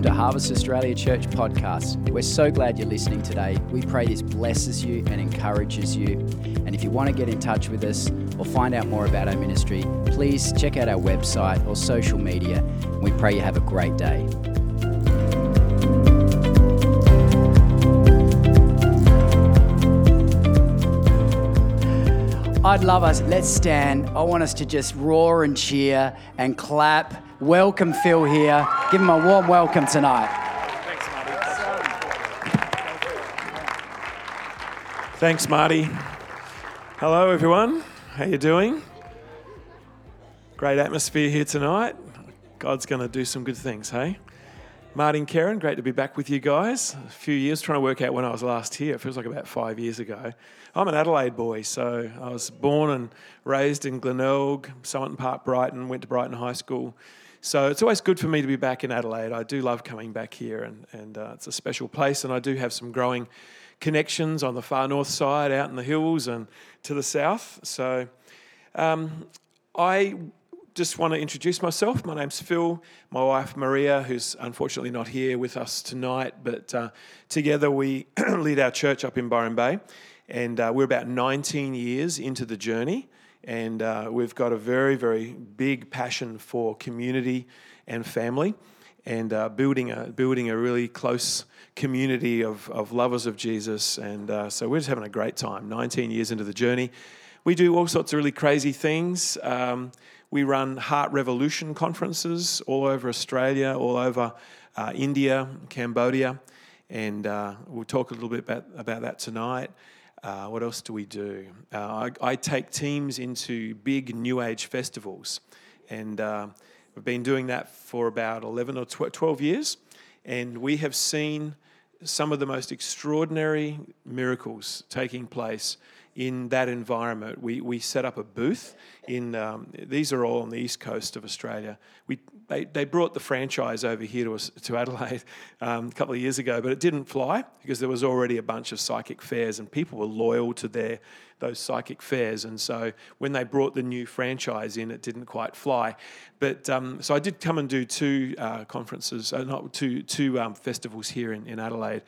welcome to Harvest Australia Church podcast. We're so glad you're listening today. We pray this blesses you and encourages you. And if you want to get in touch with us or find out more about our ministry, please check out our website or social media. We pray you have a great day. I'd love us, let's stand. I want us to just roar and cheer and clap. Welcome Phil here. Give him a warm welcome tonight. Thanks, Marty. Thanks, Marty. Hello, everyone. How you doing? Great atmosphere here tonight. God's going to do some good things, hey? Marty and Karen, great to be back with you guys. A few years trying to work out when I was last here. It feels like about five years ago. I'm an Adelaide boy, so I was born and raised in Glenelg, Somerton Park, Brighton, went to Brighton High School. So it's always good for me to be back in Adelaide. I do love coming back here, and, and uh, it's a special place, and I do have some growing connections on the far north side, out in the hills, and to the south. So um, I just want to introduce myself. My name's Phil. My wife Maria, who's unfortunately not here with us tonight, but uh, together we lead our church up in Byron Bay, and uh, we're about 19 years into the journey, and uh, we've got a very, very big passion for community and family, and uh, building a building a really close community of, of lovers of Jesus, and uh, so we're just having a great time. 19 years into the journey. We do all sorts of really crazy things. Um, we run Heart Revolution conferences all over Australia, all over uh, India, Cambodia, and uh, we'll talk a little bit about, about that tonight. Uh, what else do we do? Uh, I, I, take teams into big New Age festivals, and uh, we've been doing that for about 11 or 12 years, and we have seen some of the most extraordinary miracles taking place in that environment. We, we set up a booth in, um, these are all on the east coast of Australia. We, they, they brought the franchise over here to, to Adelaide um, a couple of years ago, but it didn't fly because there was already a bunch of psychic fairs and people were loyal to their, those psychic fairs. And so when they brought the new franchise in, it didn't quite fly. But um, so I did come and do two uh, conferences, uh, not two, two um, festivals here in, in Adelaide.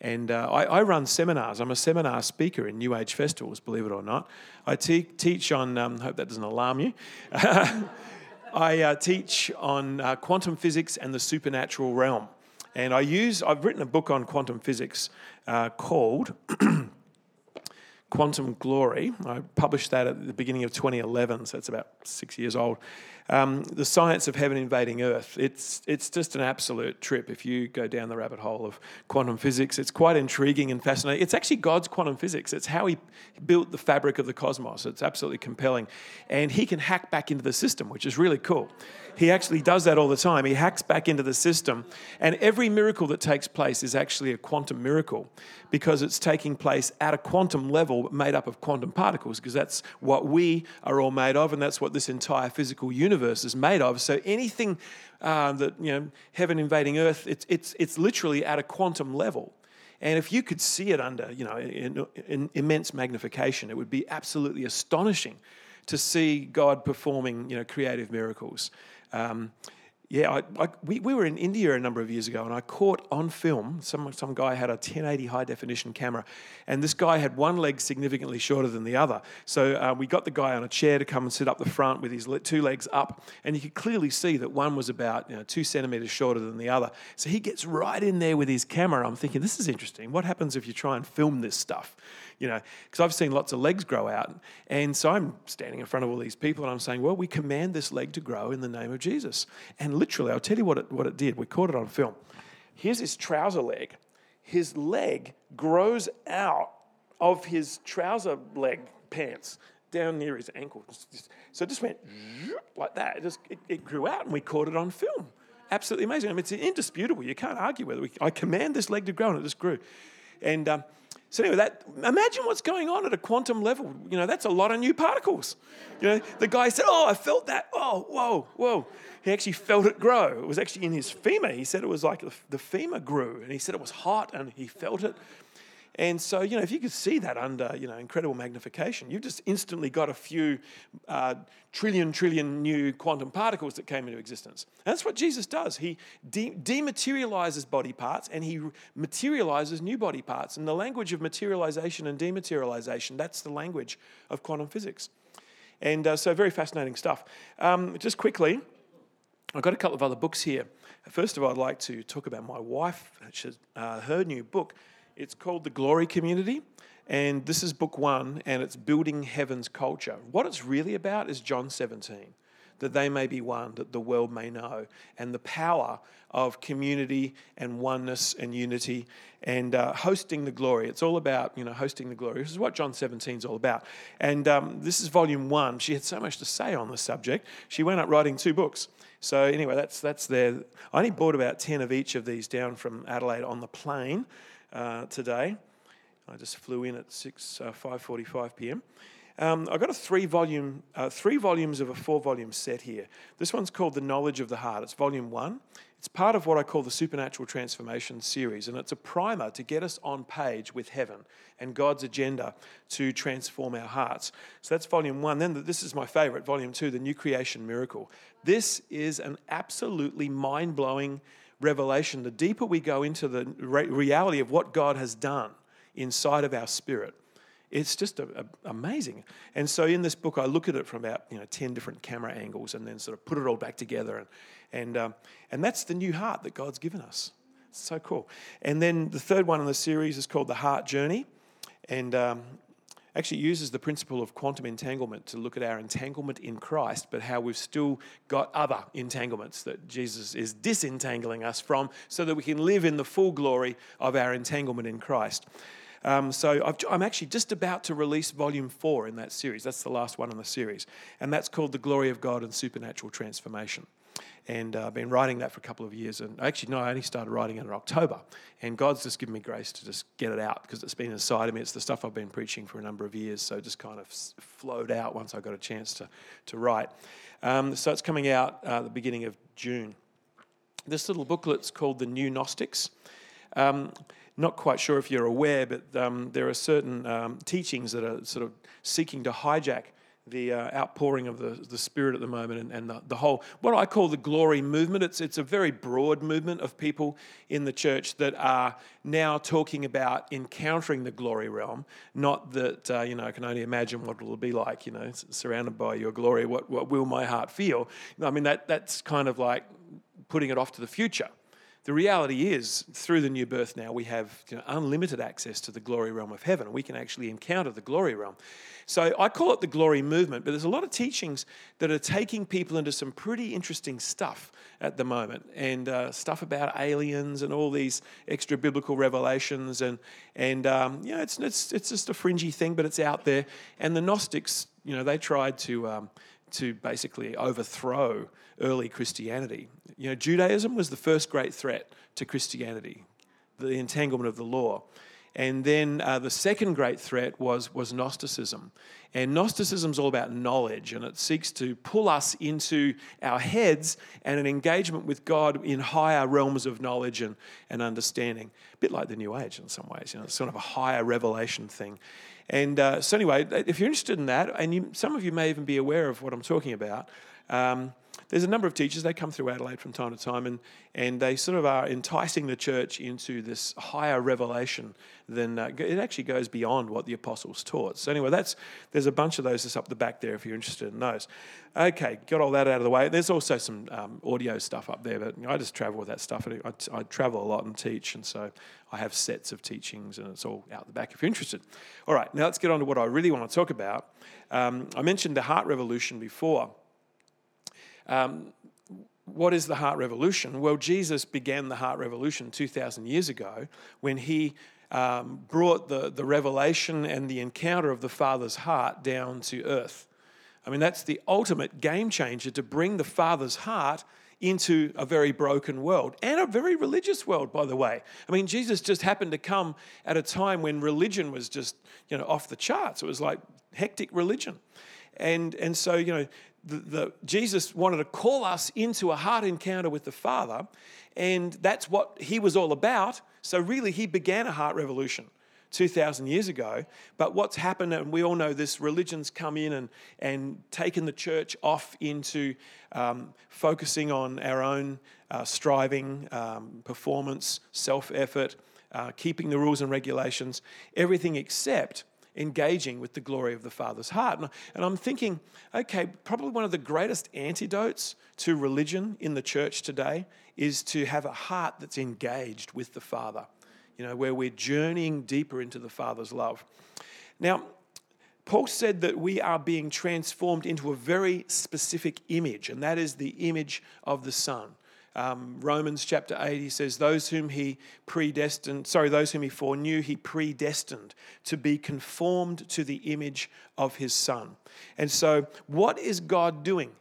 And uh, I, I, run seminars. I'm a seminar speaker in New Age festivals, believe it or not. I te- teach on, um, hope that doesn't alarm you. I uh, teach on uh, quantum physics and the supernatural realm. And I use, I've written a book on quantum physics uh, called Quantum Glory. I published that at the beginning of 2011, so it's about six years old. Um, the science of heaven invading Earth. It's it's just an absolute trip if you go down the rabbit hole of quantum physics. It's quite intriguing and fascinating. It's actually God's quantum physics. It's how He built the fabric of the cosmos. It's absolutely compelling, and He can hack back into the system, which is really cool. He actually does that all the time. He hacks back into the system. And every miracle that takes place is actually a quantum miracle because it's taking place at a quantum level made up of quantum particles, because that's what we are all made of, and that's what this entire physical universe is made of. So anything uh, that, you know, heaven invading earth, it's, it's, it's literally at a quantum level. And if you could see it under, you know, in, in immense magnification, it would be absolutely astonishing to see God performing, you know, creative miracles. Um, yeah, I, I, we, we were in India a number of years ago, and I caught on film some, some guy had a 1080 high definition camera, and this guy had one leg significantly shorter than the other. So uh, we got the guy on a chair to come and sit up the front with his two legs up, and you could clearly see that one was about you know, two centimeters shorter than the other. So he gets right in there with his camera. I'm thinking, this is interesting. What happens if you try and film this stuff? You know, because I've seen lots of legs grow out. And so I'm standing in front of all these people and I'm saying, well, we command this leg to grow in the name of Jesus. And literally, I'll tell you what it, what it did. We caught it on film. Here's his trouser leg. His leg grows out of his trouser leg pants down near his ankle. So it just went like that. It, just, it, it grew out and we caught it on film absolutely amazing. I mean, it's indisputable. You can't argue with it. I command this leg to grow, and it just grew. And um, so anyway, that imagine what's going on at a quantum level. You know, that's a lot of new particles. You know, the guy said, "Oh, I felt that. Oh, whoa, whoa." He actually felt it grow. It was actually in his femur. He said it was like the femur grew, and he said it was hot, and he felt it. And so, you know, if you could see that under, you know, incredible magnification, you've just instantly got a few uh, trillion, trillion new quantum particles that came into existence. And that's what Jesus does. He de- dematerializes body parts and he materializes new body parts. And the language of materialization and dematerialization, that's the language of quantum physics. And uh, so, very fascinating stuff. Um, just quickly, I've got a couple of other books here. First of all, I'd like to talk about my wife, uh, her new book. It's called The Glory Community. And this is book one, and it's Building Heaven's Culture. What it's really about is John 17 that they may be one, that the world may know, and the power of community and oneness and unity and uh, hosting the glory. It's all about, you know, hosting the glory. This is what John 17 is all about. And um, this is volume one. She had so much to say on the subject. She went up writing two books. So anyway, that's, that's there. I only bought about 10 of each of these down from Adelaide on the plane uh, today. I just flew in at 6, uh, 5.45 p.m. Um, I've got a three volume, uh, three volumes of a four volume set here. This one's called The Knowledge of the Heart. It's volume one. It's part of what I call the Supernatural Transformation series, and it's a primer to get us on page with heaven and God's agenda to transform our hearts. So that's volume one. Then this is my favorite, volume two, The New Creation Miracle. This is an absolutely mind blowing revelation. The deeper we go into the reality of what God has done inside of our spirit, it's just a, a, amazing. And so in this book, I look at it from about you know ten different camera angles, and then sort of put it all back together, and and um, and that's the new heart that God's given us. It's so cool. And then the third one in the series is called the Heart Journey, and um, actually uses the principle of quantum entanglement to look at our entanglement in Christ, but how we've still got other entanglements that Jesus is disentangling us from, so that we can live in the full glory of our entanglement in Christ. Um, so i am actually just about to release volume four in that series. That's the last one in the series. And that's called The Glory of God and Supernatural Transformation. And uh, I've been writing that for a couple of years. And actually, no, I only started writing it in October. And God's just given me grace to just get it out because it's been inside of me. It's the stuff I've been preaching for a number of years. So it just kind of flowed out once I got a chance to, to write. Um, so it's coming out uh, the beginning of June. This little booklet's called The New Gnostics. Um, not quite sure if you're aware, but um, there are certain um, teachings that are sort of seeking to hijack the uh, outpouring of the, the Spirit at the moment and, and the, the, whole, what I call the glory movement. It's, it's a very broad movement of people in the church that are now talking about encountering the glory realm, not that, uh, you know, I can only imagine what it'll be like, you know, surrounded by your glory, what, what will my heart feel? I mean, that, that's kind of like putting it off to the future. The reality is, through the new birth now, we have you know, unlimited access to the glory realm of heaven. We can actually encounter the glory realm. So I call it the glory movement, but there's a lot of teachings that are taking people into some pretty interesting stuff at the moment, and uh, stuff about aliens and all these extra biblical revelations, and and um, you know, it's it's it's just a fringy thing, but it's out there. And the Gnostics, you know, they tried to. Um, to basically overthrow early Christianity. You know, Judaism was the first great threat to Christianity, the entanglement of the law. And then uh, the second great threat was, was Gnosticism. And Gnosticism is all about knowledge, and it seeks to pull us into our heads and an engagement with God in higher realms of knowledge and, and understanding. A bit like the New Age in some ways, you know, it's sort of a higher revelation thing. And uh, so, anyway, if you're interested in that, and you, some of you may even be aware of what I'm talking about, um, there's a number of teachers, they come through Adelaide from time to time, and, and they sort of are enticing the church into this higher revelation than uh, it actually goes beyond what the apostles taught. So, anyway, that's there's a bunch of those just up the back there if you're interested in those. Okay, got all that out of the way. There's also some um, audio stuff up there, but I just travel with that stuff. I, I travel a lot and teach, and so I have sets of teachings, and it's all out the back if you're interested. All right, now let's get on to what I really want to talk about. Um, I mentioned the heart revolution before. Um, what is the heart revolution? Well, Jesus began the heart revolution 2,000 years ago when he um, brought the, the revelation and the encounter of the Father's heart down to earth. I mean, that's the ultimate game changer to bring the Father's heart into a very broken world and a very religious world, by the way. I mean, Jesus just happened to come at a time when religion was just, you know, off the charts. It was like hectic religion. And, and so, you know, the, the, Jesus wanted to call us into a heart encounter with the Father, and that's what he was all about. So, really, he began a heart revolution 2,000 years ago. But what's happened, and we all know this, religion's come in and, and taken the church off into um, focusing on our own uh, striving, um, performance, self effort, uh, keeping the rules and regulations, everything except engaging with the glory of the Father's heart. And I'm thinking, okay, probably one of the greatest antidotes to religion in the church today is to have a heart that's engaged with the Father, you know, where we're journeying deeper into the Father's love. Now, Paul said that we are being transformed into a very specific image, and that is the image of the Son. Um, Romans chapter 8, he says, Those whom he predestined, sorry, those whom he foreknew, he predestined to be conformed to the image of his Son. And so, what is God doing?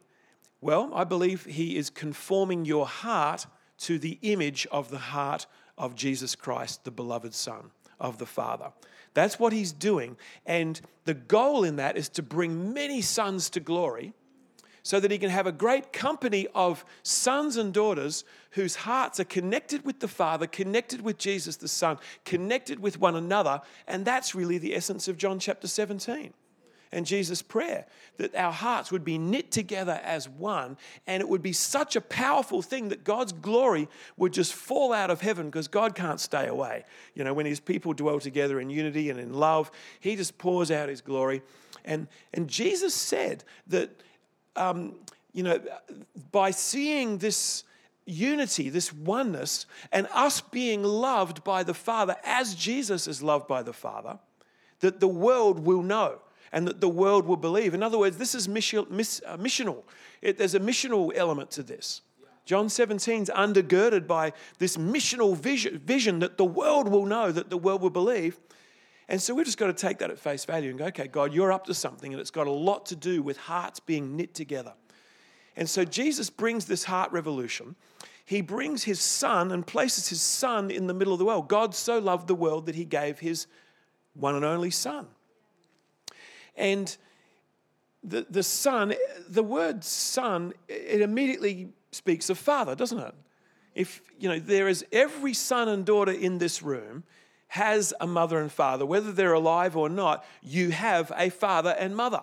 Well, I believe he is conforming your heart to the image of the heart of Jesus Christ, the beloved Son of the Father. That's what he's doing. And the goal in that is to bring many sons to glory so that he can have a great company of sons and daughters whose hearts are connected with the Father, connected with Jesus the Son, connected with one another. And that's really the essence of John chapter 17 and Jesus' prayer that our hearts would be knit together as one, and it would be such a powerful thing that God's glory would just fall out of heaven because God can't stay away. You know, when His people dwell together in unity and in love, He just pours out His glory. And, and Jesus said that um, you know, by seeing this unity, this oneness, and us being loved by the Father as Jesus is loved by the Father, that the world will know and that the world will believe. In other words, this is uh, missional. It, there's a missional element to this. John 17 is undergirded by this missional vision, vision that the world will know, that the world will believe. And so we've just got to take that at face value and go, okay, God, you're up to something, and it's got a lot to do with hearts being knit together. And so Jesus brings this heart revolution. He brings his son and places his son in the middle of the world. God so loved the world that he gave his one and only son. And the, the son, the word son, it immediately speaks of father, doesn't it? If, you know, there is every son and daughter in this room has a mother and father, whether they're alive or not, you have a father and mother,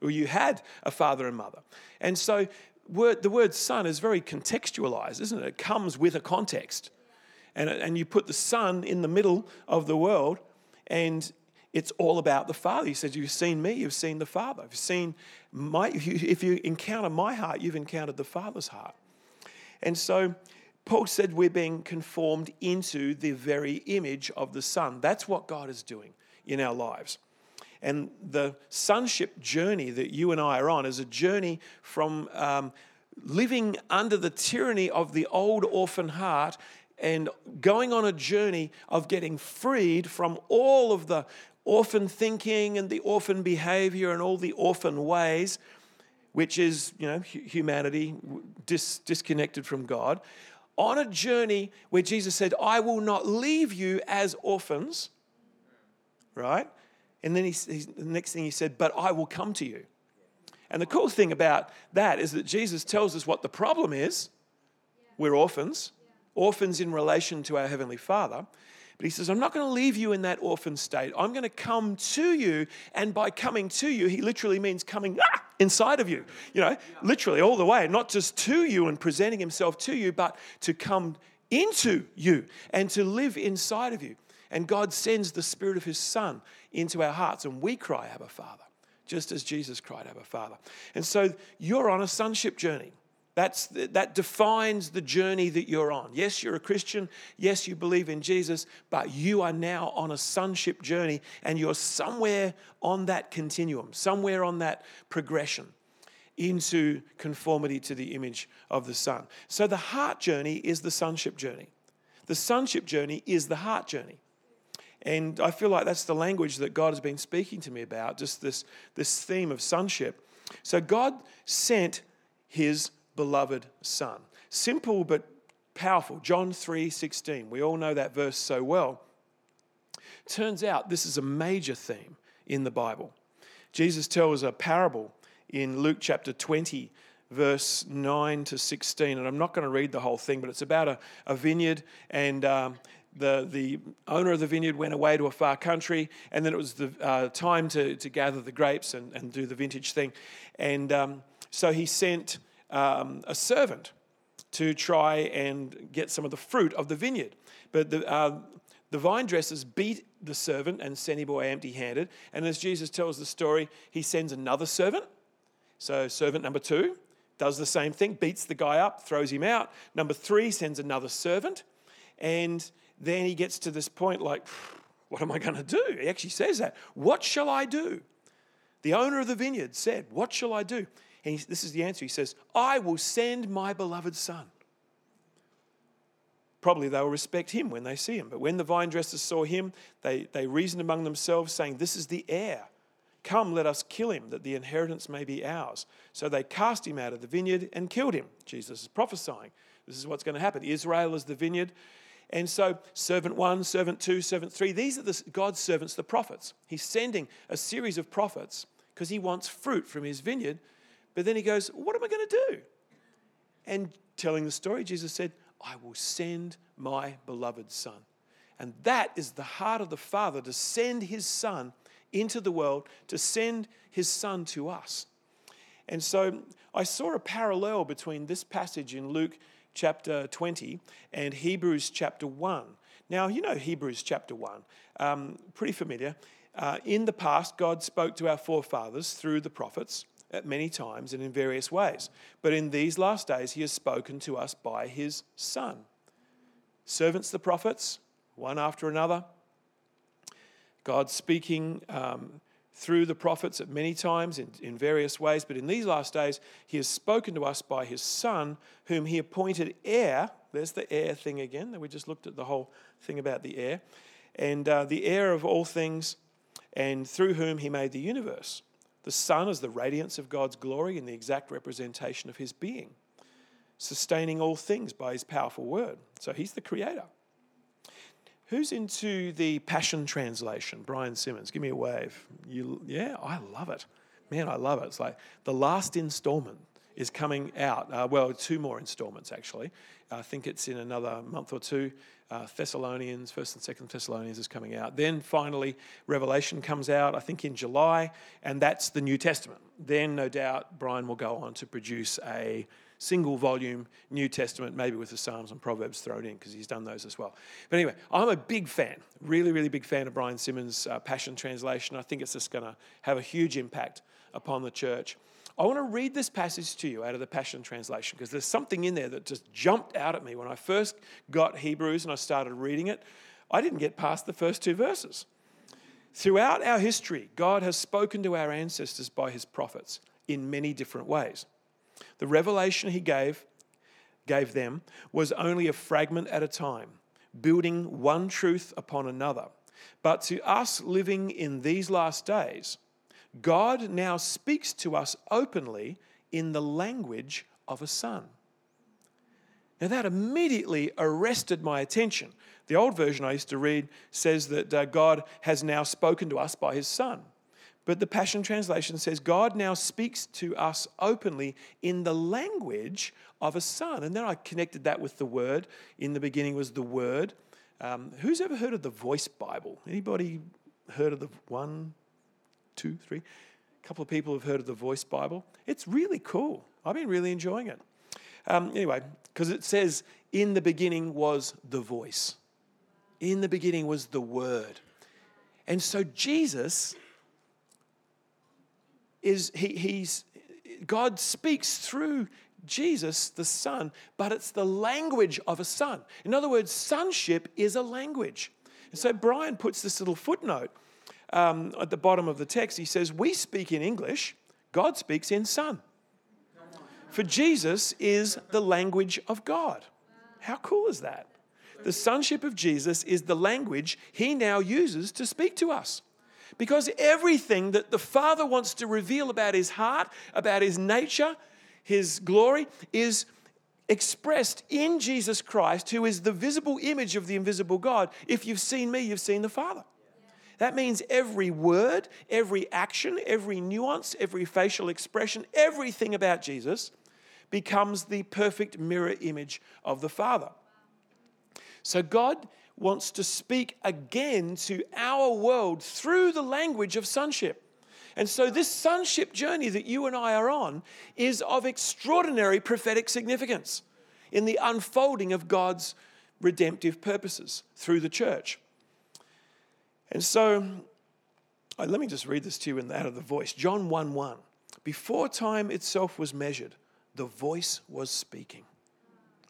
or you had a father and mother. And so word, the word son is very contextualized, isn't it? It comes with a context. And, and you put the son in the middle of the world, and it's all about the Father. He says, You've seen me, you've seen the Father. You've seen my, if you, if you encounter my heart, you've encountered the Father's heart. And so Paul said we're being conformed into the very image of the Son. That's what God is doing in our lives. And the sonship journey that you and I are on is a journey from um, living under the tyranny of the old orphan heart and going on a journey of getting freed from all of the orphan thinking and the orphan behavior and all the orphan ways, which is, you know, humanity dis- disconnected from God on a journey where Jesus said, I will not leave you as orphans, right? And then he, the next thing he said, But I will come to you. And the cool thing about that is that Jesus tells us what the problem is. We're orphans, orphans in relation to our Heavenly Father. But he says, I'm not going to leave you in that orphan state. I'm going to come to you. And by coming to you, he literally means coming ah, inside of you, you know, literally all the way, not just to you and presenting himself to you, but to come into you and to live inside of you. And God sends the Spirit of His Son into our hearts, and we cry, Abba, Father, just as Jesus cried, Abba, Father. And so you're on a sonship journey. That's, that defines the journey that you're on. Yes, you're a Christian. Yes, you believe in Jesus, but you are now on a sonship journey and you're somewhere on that continuum, somewhere on that progression into conformity to the image of the Son. So the heart journey is the sonship journey. The sonship journey is the heart journey. And I feel like that's the language that God has been speaking to me about, just this, this theme of sonship. So God sent his beloved Son. Simple but powerful. John 3:16. We all know that verse so well. Turns out this is a major theme in the Bible. Jesus tells a parable in Luke chapter 20, verse 9 to 16. And I'm not going to read the whole thing, but it's about a, a vineyard, and um, the, the owner of the vineyard went away to a far country, and then it was the uh, time to, to gather the grapes and, and do the vintage thing. And um, so he sent um, a servant to try and get some of the fruit of the vineyard. But the, uh, the vine dressers beat the servant and sent him away empty handed. And as Jesus tells the story, he sends another servant. So, servant number two does the same thing, beats the guy up, throws him out. Number three sends another servant. And then he gets to this point like, what am I going to do? He actually says that. What shall I do? The owner of the vineyard said, What shall I do? And he, this is the answer. He says, I will send my beloved son. Probably they'll respect him when they see him. But when the vine dressers saw him, they, they reasoned among themselves, saying, This is the heir. Come, let us kill him, that the inheritance may be ours. So they cast him out of the vineyard and killed him. Jesus is prophesying. This is what's going to happen. Israel is the vineyard. And so, servant one, servant two, servant three, these are the, God's servants, the prophets. He's sending a series of prophets because he wants fruit from his vineyard. But then he goes, What am I going to do? And telling the story, Jesus said, I will send my beloved son. And that is the heart of the Father to send his son into the world, to send his son to us. And so I saw a parallel between this passage in Luke chapter 20 and Hebrews chapter 1. Now, you know Hebrews chapter 1, um, pretty familiar. Uh, in the past, God spoke to our forefathers through the prophets at many times and in various ways. But in these last days, He has spoken to us by His Son. Servants, the prophets, one after another. God speaking um, through the prophets at many times in, in various ways, but in these last days, he has spoken to us by his Son, whom he appointed heir. There's the heir thing again. that We just looked at the whole thing about the heir. And uh, the heir of all things, and through whom he made the universe. The Son is the radiance of God's glory and the exact representation of his being, sustaining all things by his powerful word. So he's the creator. Who's into the Passion Translation? Brian Simmons, give me a wave. You, yeah, I love it. Man, I love it. It's like the last installment is coming out. Uh, well, two more installments actually. I think it's in another month or two. Uh, Thessalonians, First and Second Thessalonians is coming out. Then finally, Revelation comes out. I think in July, and that's the New Testament. Then, no doubt, Brian will go on to produce a single volume New Testament, maybe with the Psalms and Proverbs thrown in, because he's done those as well. But anyway, I'm a big fan, really, really big fan of Brian Simmons' uh, Passion Translation. I think it's just going to have a huge impact upon the church. I want to read this passage to you out of the Passion Translation because there's something in there that just jumped out at me when I first got Hebrews and I started reading it. I didn't get past the first two verses. Throughout our history, God has spoken to our ancestors by his prophets in many different ways. The revelation he gave, gave them was only a fragment at a time, building one truth upon another. But to us living in these last days, God now speaks to us openly in the language of a son. Now, that immediately arrested my attention. The old version I used to read says that uh, God has now spoken to us by his son. But the Passion Translation says God now speaks to us openly in the language of a son. And then I connected that with the word. In the beginning was the word. Um, who's ever heard of the Voice Bible? Anybody heard of the one, two, three? A couple of people have heard of the Voice Bible. It's really cool. I've been really enjoying it. Um, anyway, because it says, in the beginning was the voice, in the beginning was the word. And so Jesus is he, he's God speaks through Jesus, the Son, but it's the language of a son. In other words, sonship is a language. And so Brian puts this little footnote um, at the bottom of the text. He says, We speak in English, God speaks in Son. For Jesus is the language of God. How cool is that? The sonship of Jesus is the language he now uses to speak to us. Because everything that the Father wants to reveal about his heart, about his nature, his glory, is expressed in Jesus Christ, who is the visible image of the invisible God. If you've seen me, you've seen the Father. That means every word, every action, every nuance, every facial expression, everything about Jesus becomes the perfect mirror image of the Father. So God wants to speak again to our world through the language of sonship. And so, this sonship journey that you and I are on is of extraordinary prophetic significance in the unfolding of God's redemptive purposes through the church. And so, uh, let me just read this to you in, out of the voice. John 1 1. Before time itself was measured, the voice was speaking.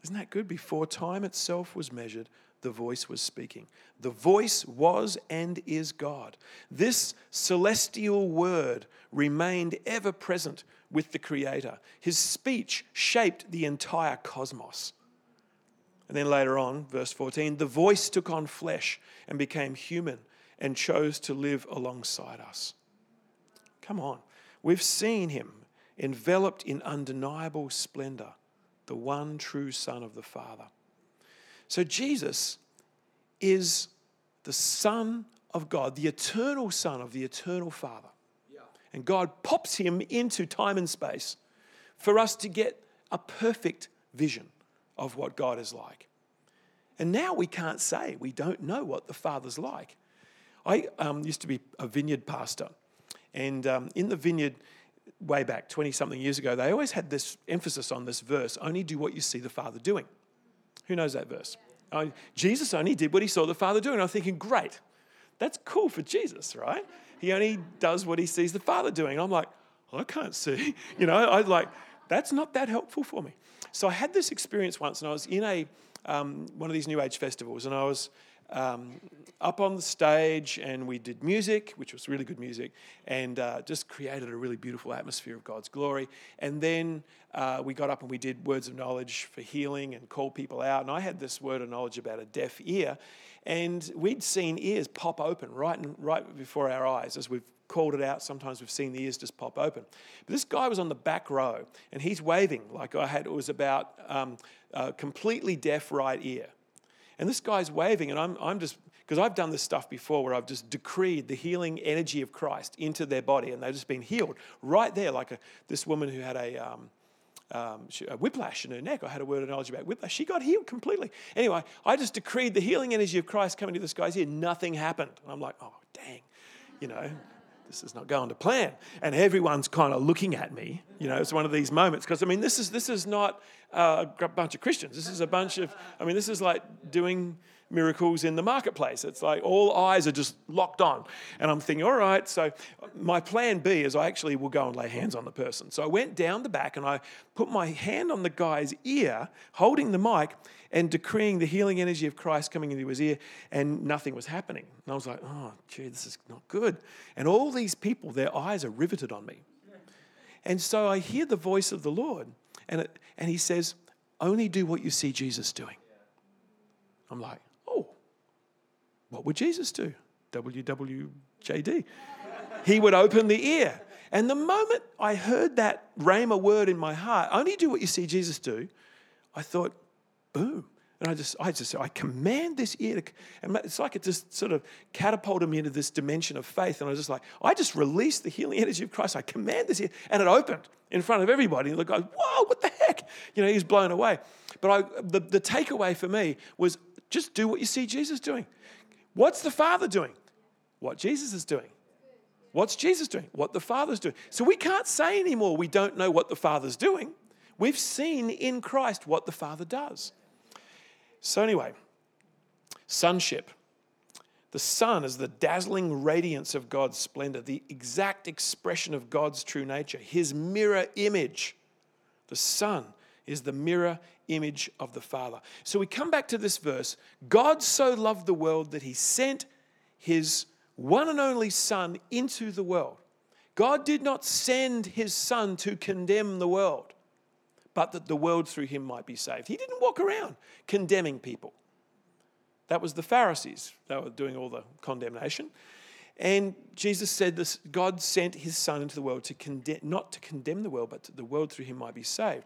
Isn't that good? Before time itself was measured, the voice was speaking. The voice was and is God. This celestial word remained ever present with the Creator. His speech shaped the entire cosmos. And then later on, verse 14, the voice took on flesh and became human and chose to live alongside us. Come on. We've seen him enveloped in undeniable splendor, the one true Son of the Father. So Jesus is the Son of God, the eternal Son of the eternal Father. Yeah. And God pops him into time and space for us to get a perfect vision of what God is like. And now we can't say we don't know what the Father's like. I um, used to be a vineyard pastor, and um, in the vineyard, way back 20 something years ago, they always had this emphasis on this verse only do what you see the Father doing. Who knows that verse? I, Jesus only did what he saw the Father doing. I'm thinking, great, that's cool for Jesus, right? He only does what he sees the Father doing. I'm like, I can't see. You know, I like, that's not that helpful for me. So I had this experience once, and I was in a um, one of these New Age festivals, and I was um, up on the stage and we did music, which was really good music, and uh, just created a really beautiful atmosphere of God's glory. And then uh, we got up and we did words of knowledge for healing and called people out. And I had this word of knowledge about a deaf ear, and we'd seen ears pop open right, in, right before our eyes as we've called it out. Sometimes we've seen the ears just pop open. But this guy was on the back row and he's waving like I had, it was about um, completely deaf right ear. And this guy's waving, and I'm, I'm just, because I've done this stuff before where I've just decreed the healing energy of Christ into their body, and they've just been healed right there, like a, this woman who had a, um, um, she, a whiplash in her neck. I had a word of knowledge about whiplash. She got healed completely. Anyway, I just decreed the healing energy of Christ coming to this guy's ear. Nothing happened. And I'm like, oh, dang, you know, this is not going to plan. And everyone's kind of looking at me. You know, it's one of these moments because I mean, this is this is not uh, a bunch of Christians. This is a bunch of, I mean, this is like doing miracles in the marketplace. It's like all eyes are just locked on. And I'm thinking, all right, so my plan B is I actually will go and lay hands on the person. So I went down the back and I put my hand on the guy's ear, holding the mic and decreeing the healing energy of Christ coming into his ear, and nothing was happening. And I was like, oh, gee, this is not good. And all these people, their eyes are riveted on me. And so I hear the voice of the Lord. And, it, and he says, only do what you see Jesus doing. I'm like, what would Jesus do? WWJD. he would open the ear. And the moment I heard that Rhema word in my heart, only do what you see Jesus do, I thought, boom. And I just, I just, I command this ear to, and it's like it just sort of catapulted me into this dimension of faith. And I was just like, I just released the healing energy of Christ. I command this ear, and it opened in front of everybody. And the guy, whoa, what the heck? You know, he's blown away. But I, the, the takeaway for me was just do what you see Jesus doing. What's the Father doing? What Jesus is doing. What's Jesus doing? What the Father's doing. So we can't say anymore we don't know what the Father's doing. We've seen in Christ what the Father does. So, anyway, sonship. The Son is the dazzling radiance of God's splendor, the exact expression of God's true nature, his mirror image. The Son is the mirror image of the Father. So we come back to this verse God so loved the world that he sent his one and only Son into the world. God did not send his Son to condemn the world but that the world through him might be saved. He didn't walk around condemning people. That was the Pharisees. They were doing all the condemnation. And Jesus said this God sent his son into the world to condemn, not to condemn the world, but the world through him might be saved.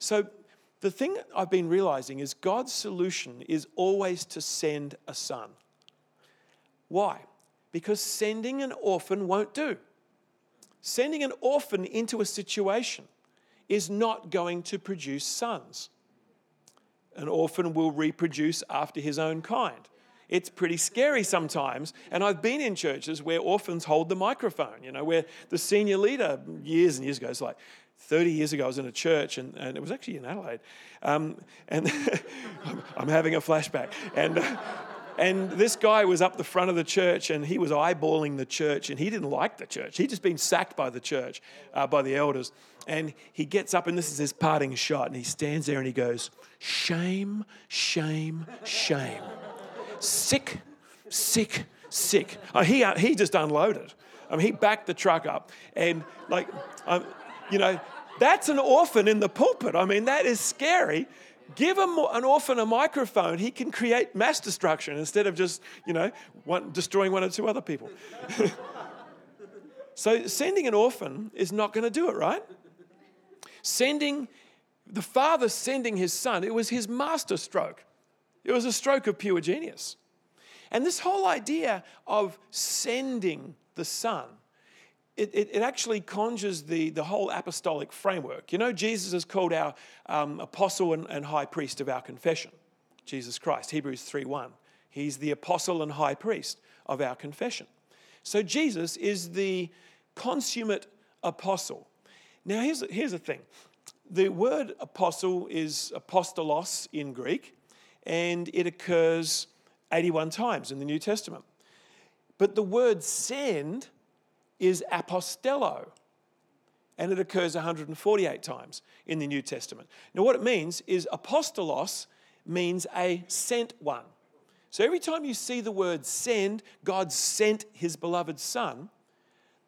So the thing I've been realizing is God's solution is always to send a son. Why? Because sending an orphan won't do. Sending an orphan into a situation is not going to produce sons. An orphan will reproduce after his own kind. It's pretty scary sometimes. And I've been in churches where orphans hold the microphone, you know, where the senior leader years and years ago is like, 30 years ago, I was in a church, and, and it was actually in Adelaide. Um, and I'm having a flashback. And, uh, and this guy was up the front of the church, and he was eyeballing the church, and he didn't like the church. He'd just been sacked by the church, uh, by the elders. And he gets up, and this is his parting shot, and he stands there and he goes, Shame, shame, shame. Sick, sick, sick. Uh, he, uh, he just unloaded. I mean, he backed the truck up, and like, um, you know, that's an orphan in the pulpit. I mean, that is scary. Give him an orphan a microphone, he can create mass destruction instead of just, you know, one, destroying one or two other people. so sending an orphan is not going to do it, right? Sending, the father sending his son, it was his master stroke. It was a stroke of pure genius. And this whole idea of sending the son it, it, it, actually conjures the, the whole apostolic framework. You know, Jesus is called our um, apostle and, and, high priest of our confession, Jesus Christ, Hebrews 3.1. He's the apostle and high priest of our confession. So Jesus is the consummate apostle. Now, here's, here's the thing. The word apostle is apostolos in Greek, and it occurs 81 times in the New Testament. But the word send is apostello. And it occurs 148 times in the New Testament. Now, what it means is apostolos means a sent one. So every time you see the word send, God sent his beloved Son,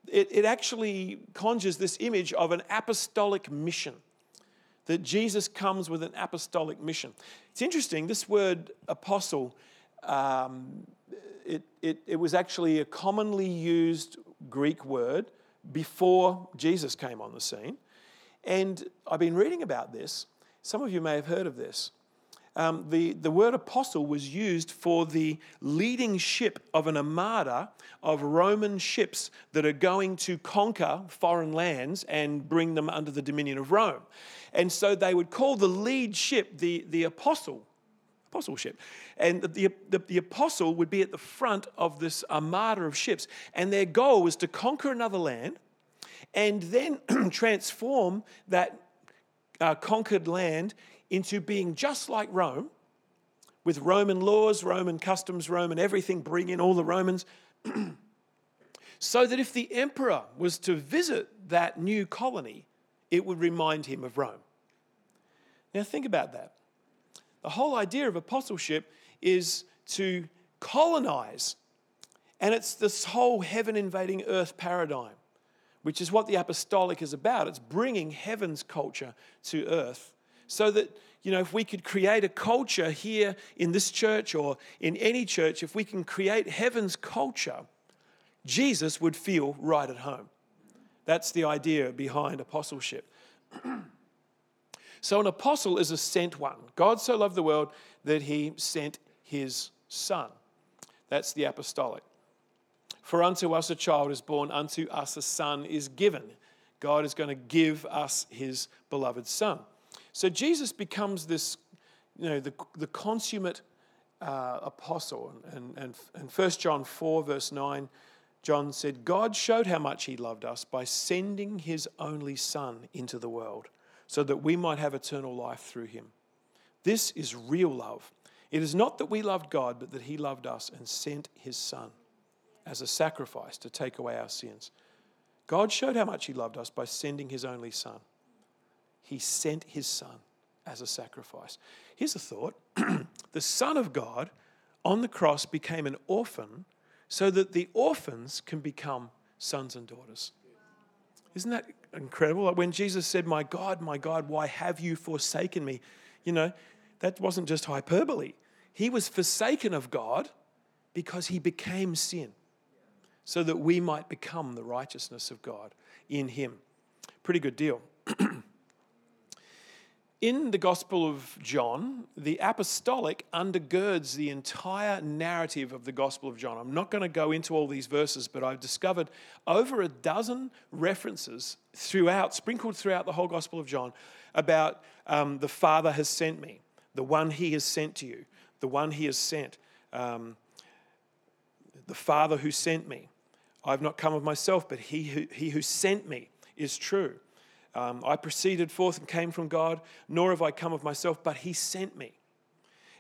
it, it actually conjures this image of an apostolic mission. That Jesus comes with an apostolic mission. It's interesting, this word apostle, um, it, it, it was actually a commonly used Greek word before Jesus came on the scene. And I've been reading about this. Some of you may have heard of this. Um, the, the word apostle was used for the leading ship of an armada of Roman ships that are going to conquer foreign lands and bring them under the dominion of Rome. And so they would call the lead ship the, the apostle apostleship. And the, the, the, apostle would be at the front of this armada of ships, and their goal was to conquer another land and then transform that uh, conquered land into being just like Rome, with Roman laws, Roman customs, Roman everything, bring in all the Romans. so that if the emperor was to visit that new colony, it would remind him of Rome. Now, think about that. The whole idea of apostleship is to colonize. And it's this whole heaven invading earth paradigm, which is what the apostolic is about. It's bringing heaven's culture to earth so that, you know, if we could create a culture here in this church or in any church, if we can create heaven's culture, Jesus would feel right at home. That's the idea behind apostleship. So, an apostle is a sent one. God so loved the world that he sent his son. That's the apostolic. For unto us a child is born, unto us a son is given. God is going to give us his beloved son. So, Jesus becomes this, you know, the, the consummate uh, apostle. And, and, and 1 John 4, verse 9, John said, God showed how much he loved us by sending his only son into the world so that we might have eternal life through him. This is real love. It is not that we loved God, but that he loved us and sent his son as a sacrifice to take away our sins. God showed how much he loved us by sending his only son. He sent his son as a sacrifice. Here's a thought the Son of God on the cross became an orphan so that the orphans can become sons and daughters. Isn't that incredible? Like when Jesus said, My God, my God, why have you forsaken me? You know, that wasn't just hyperbole. He was forsaken of God because he became sin so that we might become the righteousness of God in him. Pretty good deal. in the Gospel of John, the apostolic undergirds the entire narrative of the Gospel of John. I'm not going to go into all these verses, but I've discovered over a dozen references throughout, sprinkled throughout the whole Gospel of John, about um, the Father has sent me, the one he has sent to you, the one he has sent. Um, the Father who sent me. I've not come of myself, but he who, he who sent me is true. Um, I proceeded forth and came from God, nor have I come of myself, but he sent me.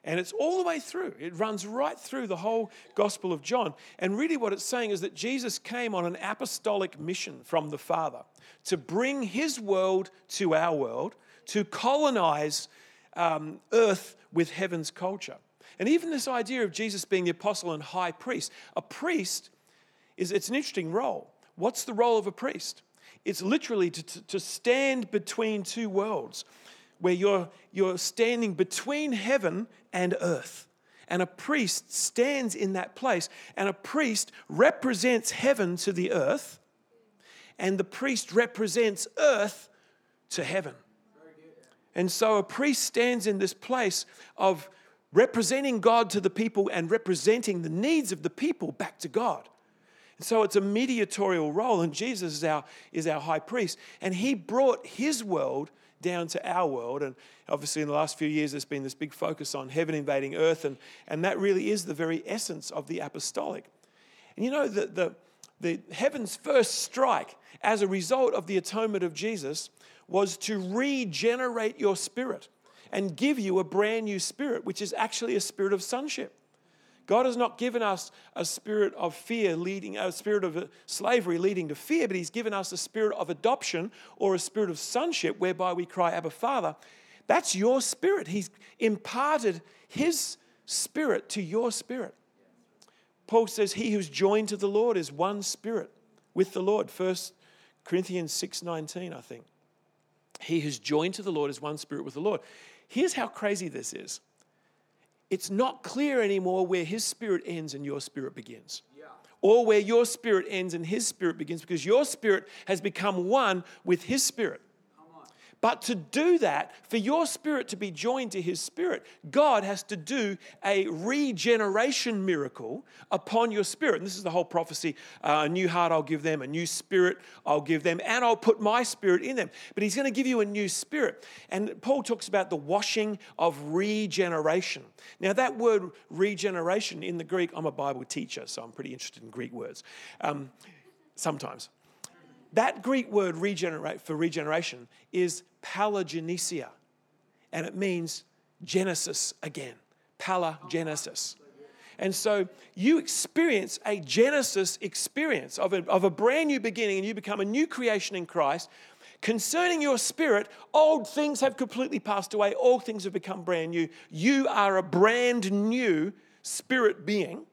And it's all the way through. It runs right through the whole Gospel of John. And really, what it's saying is that Jesus came on an apostolic mission from the Father to bring his world to our world, to colonize um, earth with heaven's culture. And even this idea of Jesus being the apostle and high priest, a priest is it's an interesting role. What's the role of a priest? It's literally to, to, stand between two worlds, where you're, you're standing between heaven and earth. And a priest stands in that place, and a priest represents heaven to the earth, and the priest represents earth to heaven. And so a priest stands in this place of representing God to the people and representing the needs of the people back to God. So it's a mediatorial role, and Jesus is our, is our high priest. And he brought his world down to our world. And obviously, in the last few years, there's been this big focus on heaven invading earth, and, and that really is the very essence of the apostolic. And you know, the, the, the heaven's first strike as a result of the atonement of Jesus was to regenerate your spirit and give you a brand new spirit, which is actually a spirit of sonship. God has not given us a spirit of fear leading, a spirit of slavery leading to fear, but He's given us a spirit of adoption or a spirit of sonship whereby we cry, Abba, Father. That's your spirit. He's imparted His spirit to your spirit. Paul says, He who's joined to the Lord is one spirit with the Lord. First Corinthians 6:19, I think. He who's joined to the Lord is one spirit with the Lord. Here's how crazy this is it's not clear anymore where his spirit ends and your spirit begins. Yeah. Or where your spirit ends and his spirit begins because your spirit has become one with his spirit. But to do that, for your spirit to be joined to his spirit, God has to do a regeneration miracle upon your spirit. And this is the whole prophecy uh, a new heart I'll give them, a new spirit I'll give them, and I'll put my spirit in them. But he's going to give you a new spirit. And Paul talks about the washing of regeneration. Now, that word regeneration in the Greek, I'm a Bible teacher, so I'm pretty interested in Greek words. Um, sometimes. That Greek word regenerate for regeneration is palingenesia, and it means Genesis again. Palingenesis. And so you experience a Genesis experience of a, of a brand new beginning, and you become a new creation in Christ. Concerning your spirit, old things have completely passed away, all things have become brand new. You are a brand new spirit being.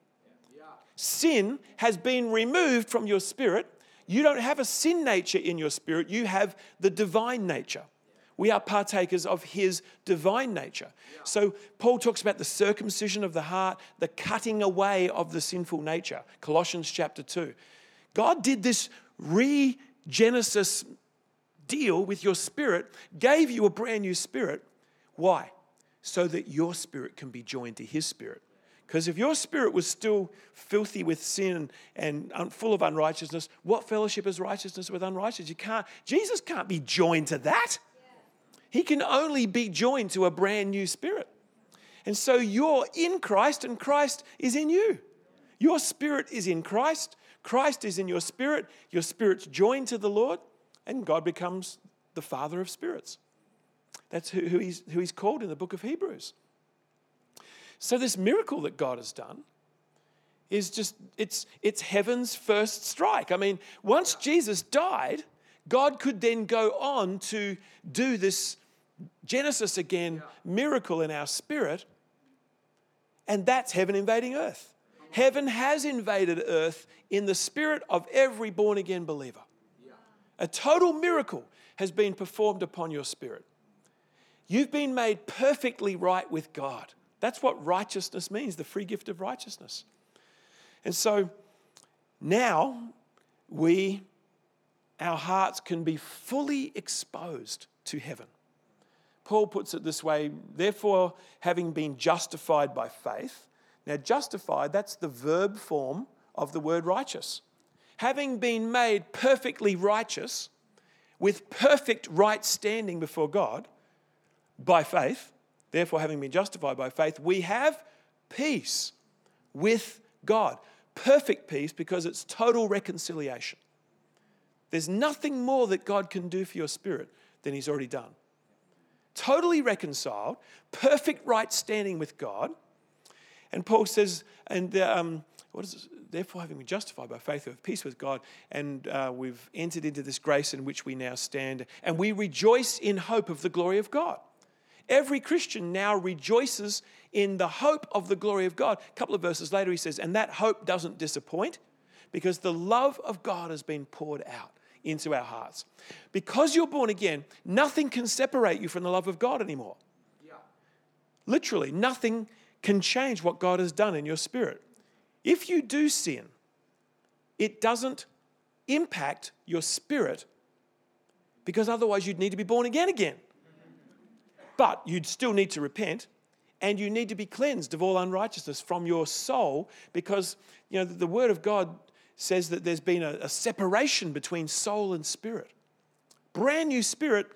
Sin has been removed from your spirit you don't have a sin nature in your spirit, you have the divine nature. We are partakers of his divine nature. So, Paul talks about the circumcision of the heart, the cutting away of the sinful nature. Colossians chapter 2. God did this regenesis deal with your spirit, gave you a brand new spirit. Why? So that your spirit can be joined to his spirit. Because if your spirit was still filthy with sin and full of unrighteousness, what fellowship is righteousness with unrighteousness? You can't, Jesus can't be joined to that. He can only be joined to a brand new spirit. And so you're in Christ and Christ is in you. Your spirit is in Christ, Christ is in your spirit, your spirit's joined to the Lord, and God becomes the Father of spirits. That's who, who, he's, who he's called in the book of Hebrews. So, this miracle that God has done is just, it's, it's heaven's first strike. I mean, once Jesus died, God could then go on to do this Genesis again miracle in our spirit, and that's heaven invading earth. Mm-hmm. Heaven has invaded earth in the spirit of every born again believer. A total miracle has been performed upon your spirit. You've been made perfectly right with God. That's what righteousness means, the free gift of righteousness. And so now we, our hearts can be fully exposed to heaven. Paul puts it this way therefore, having been justified by faith, now justified, that's the verb form of the word righteous. Having been made perfectly righteous, with perfect right standing before God by faith, Therefore, having been justified by faith, we have peace with God. perfect peace because it's total reconciliation. There's nothing more that God can do for your spirit than He's already done. Totally reconciled, perfect right standing with God. And Paul says, and um, what is it? Therefore, having been justified by faith, we have peace with God, and uh, we've entered into this grace in which we now stand, and we rejoice in hope of the glory of God. Every Christian now rejoices in the hope of the glory of God. A couple of verses later, he says, and that hope doesn't disappoint because the love of God has been poured out into our hearts. Because you're born again, nothing can separate you from the love of God anymore. Yeah. Literally, nothing can change what God has done in your spirit. If you do sin, it doesn't impact your spirit because otherwise you'd need to be born again again. But you'd still need to repent and you need to be cleansed of all unrighteousness from your soul because you know the word of God says that there's been a, a separation between soul and spirit. Brand new spirit,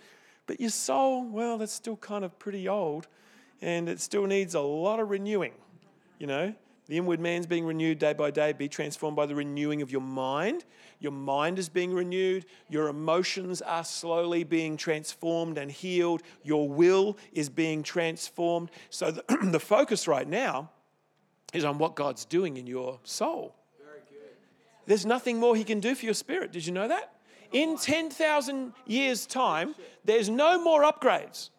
but your soul, well, that's still kind of pretty old and it still needs a lot of renewing. You know, the inward man's being renewed day by day. Be transformed by the renewing of your mind. Your mind is being renewed. Your emotions are slowly being transformed and healed. Your will is being transformed. So the, the focus right now is on what God's doing in your soul. There's nothing more He can do for your spirit. Did you know that? In 10,000 years' time, there's no more upgrades.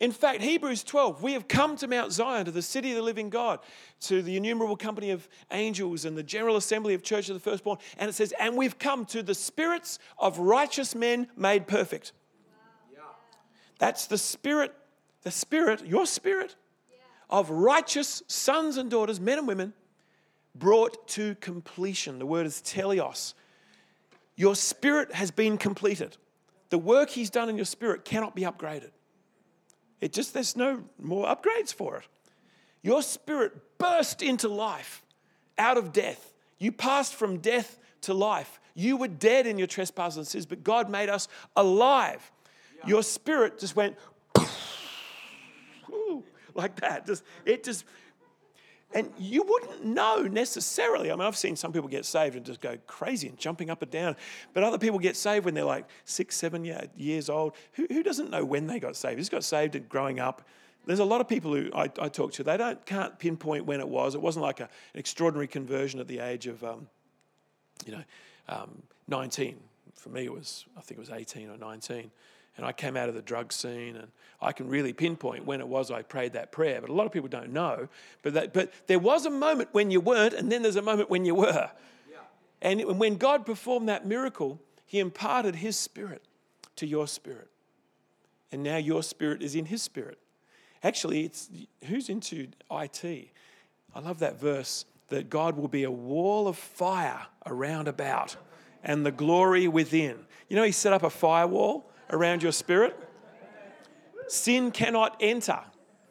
In fact, Hebrews 12, we have come to Mount Zion, to the city of the living God, to the innumerable company of angels and the general assembly of church of the firstborn. And it says, and we've come to the spirits of righteous men made perfect. That's the spirit, the spirit, your spirit, of righteous sons and daughters, men and women, brought to completion. The word is teleos. Your spirit has been completed. The work he's done in your spirit cannot be upgraded. It just, there's no more upgrades for it. Your spirit burst into life out of death. You passed from death to life. You were dead in your trespasses and sins, but God made us alive. Yeah. Your spirit just went like that. Just, it just and you wouldn't know necessarily. I mean, I've seen some people get saved and just go crazy and jumping up and down. But other people get saved when they're like six, seven years old. Who, who doesn't know when they got saved? Who's got saved and growing up? There's a lot of people who I, I talk to, they don't, can't pinpoint when it was. It wasn't like a, an extraordinary conversion at the age of, um, you know, um, 19. For me, it was, I think it was 18 or 19 and I came out of the drug scene, and I can really pinpoint when it was I prayed that prayer. But a lot of people don't know. But, that, but there was a moment when you weren't, and then there's a moment when you were. Yeah. And when God performed that miracle, He imparted His Spirit to your spirit. And now your spirit is in His Spirit. Actually, it's who's into IT? I love that verse that God will be a wall of fire around about and the glory within. You know, He set up a firewall around your spirit? Sin cannot enter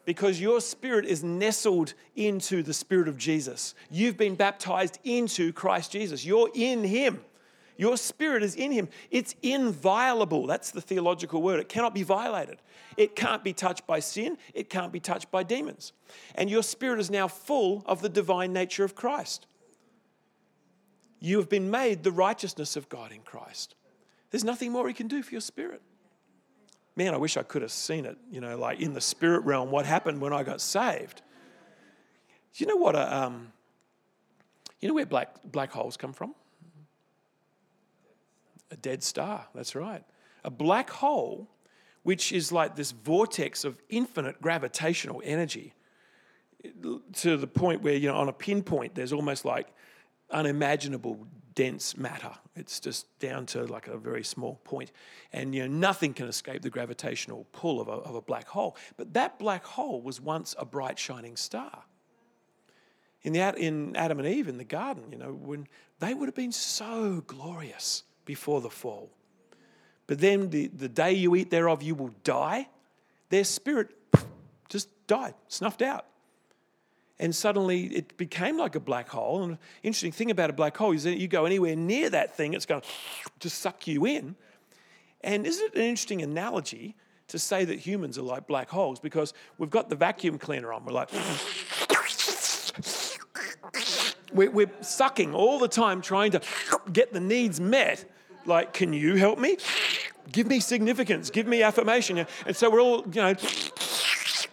because your spirit is nestled into the spirit of Jesus. You've been baptized into Christ Jesus. You're in him. Your spirit is in him. It's inviolable. That's the theological word. It cannot be violated. It can't be touched by sin. It can't be touched by demons. And your spirit is now full of the divine nature of Christ. You have been made the righteousness of God in Christ. There's nothing more he can do for your spirit man, I wish I could have seen it, you know, like in the spirit realm, what happened when I got saved. Do you know what a, um, you know where black, black holes come from? A dead star, that's right. A black hole, which is like this vortex of infinite gravitational energy to the point where, you know, on a pinpoint, there's almost like unimaginable dense matter. It's just down to like a very small point. And you know, nothing can escape the gravitational pull of a, of a black hole. But that black hole was once a bright, shining star. In, the, in Adam and Eve in the garden, you know, when they would have been so glorious before the fall. But then the, the day you eat thereof, you will die. Their spirit just died, snuffed out and suddenly it became like a black hole. And interesting thing about a black hole is that you go anywhere near that thing, it's going to suck you in. And isn't it an interesting analogy to say that humans are like black holes? Because we've got the vacuum cleaner on, we're like, We're, we're sucking all the time trying to get the needs met. Like, can you help me? Give me significance, give me affirmation. And so we're all, you know,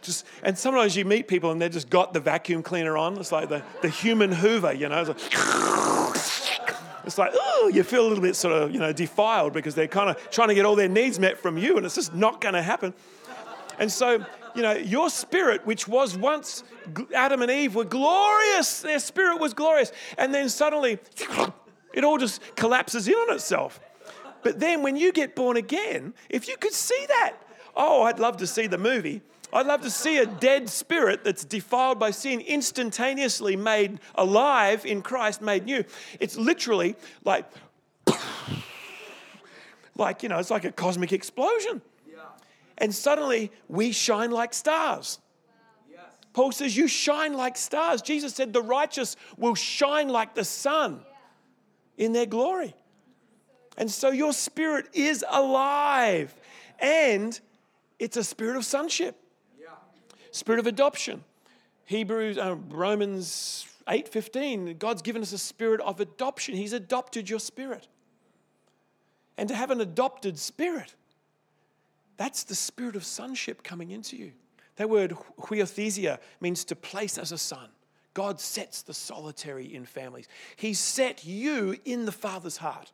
just, and sometimes you meet people and they've just got the vacuum cleaner on. It's like the, the human hoover, you know. It's like, it's like, oh, you feel a little bit sort of, you know, defiled because they're kind of trying to get all their needs met from you and it's just not going to happen. And so, you know, your spirit, which was once Adam and Eve were glorious, their spirit was glorious. And then suddenly, it all just collapses in on itself. But then when you get born again, if you could see that, oh, I'd love to see the movie. I'd love to see a dead spirit that's defiled by sin instantaneously made alive in Christ, made new. It's literally like, like, you know, it's like a cosmic explosion. And suddenly we shine like stars. Paul says, You shine like stars. Jesus said, The righteous will shine like the sun in their glory. And so your spirit is alive. And it's a spirit of sonship, spirit of adoption. Hebrews, uh, Romans 8:15, God's given us a spirit of adoption. He's adopted your spirit. And to have an adopted spirit, that's the spirit of sonship coming into you. That word huiothesia means to place as a son. God sets the solitary in families. He set you in the Father's heart.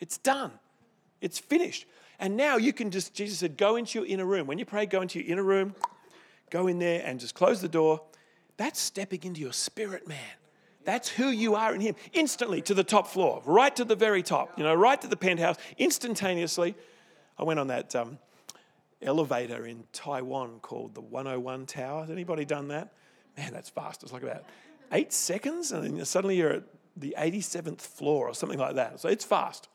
It's done. It's finished. And now you can just, Jesus said, go into your inner room. When you pray, go into your inner room, go in there and just close the door. That's stepping into your spirit, man. That's who you are in Him. Instantly to the top floor, right to the very top, you know, right to the penthouse, instantaneously. I went on that um, elevator in Taiwan called the 101 Tower. Has anybody done that? Man, that's fast. It's like about eight seconds, and then suddenly you're at the 87th floor or something like that. So it's fast.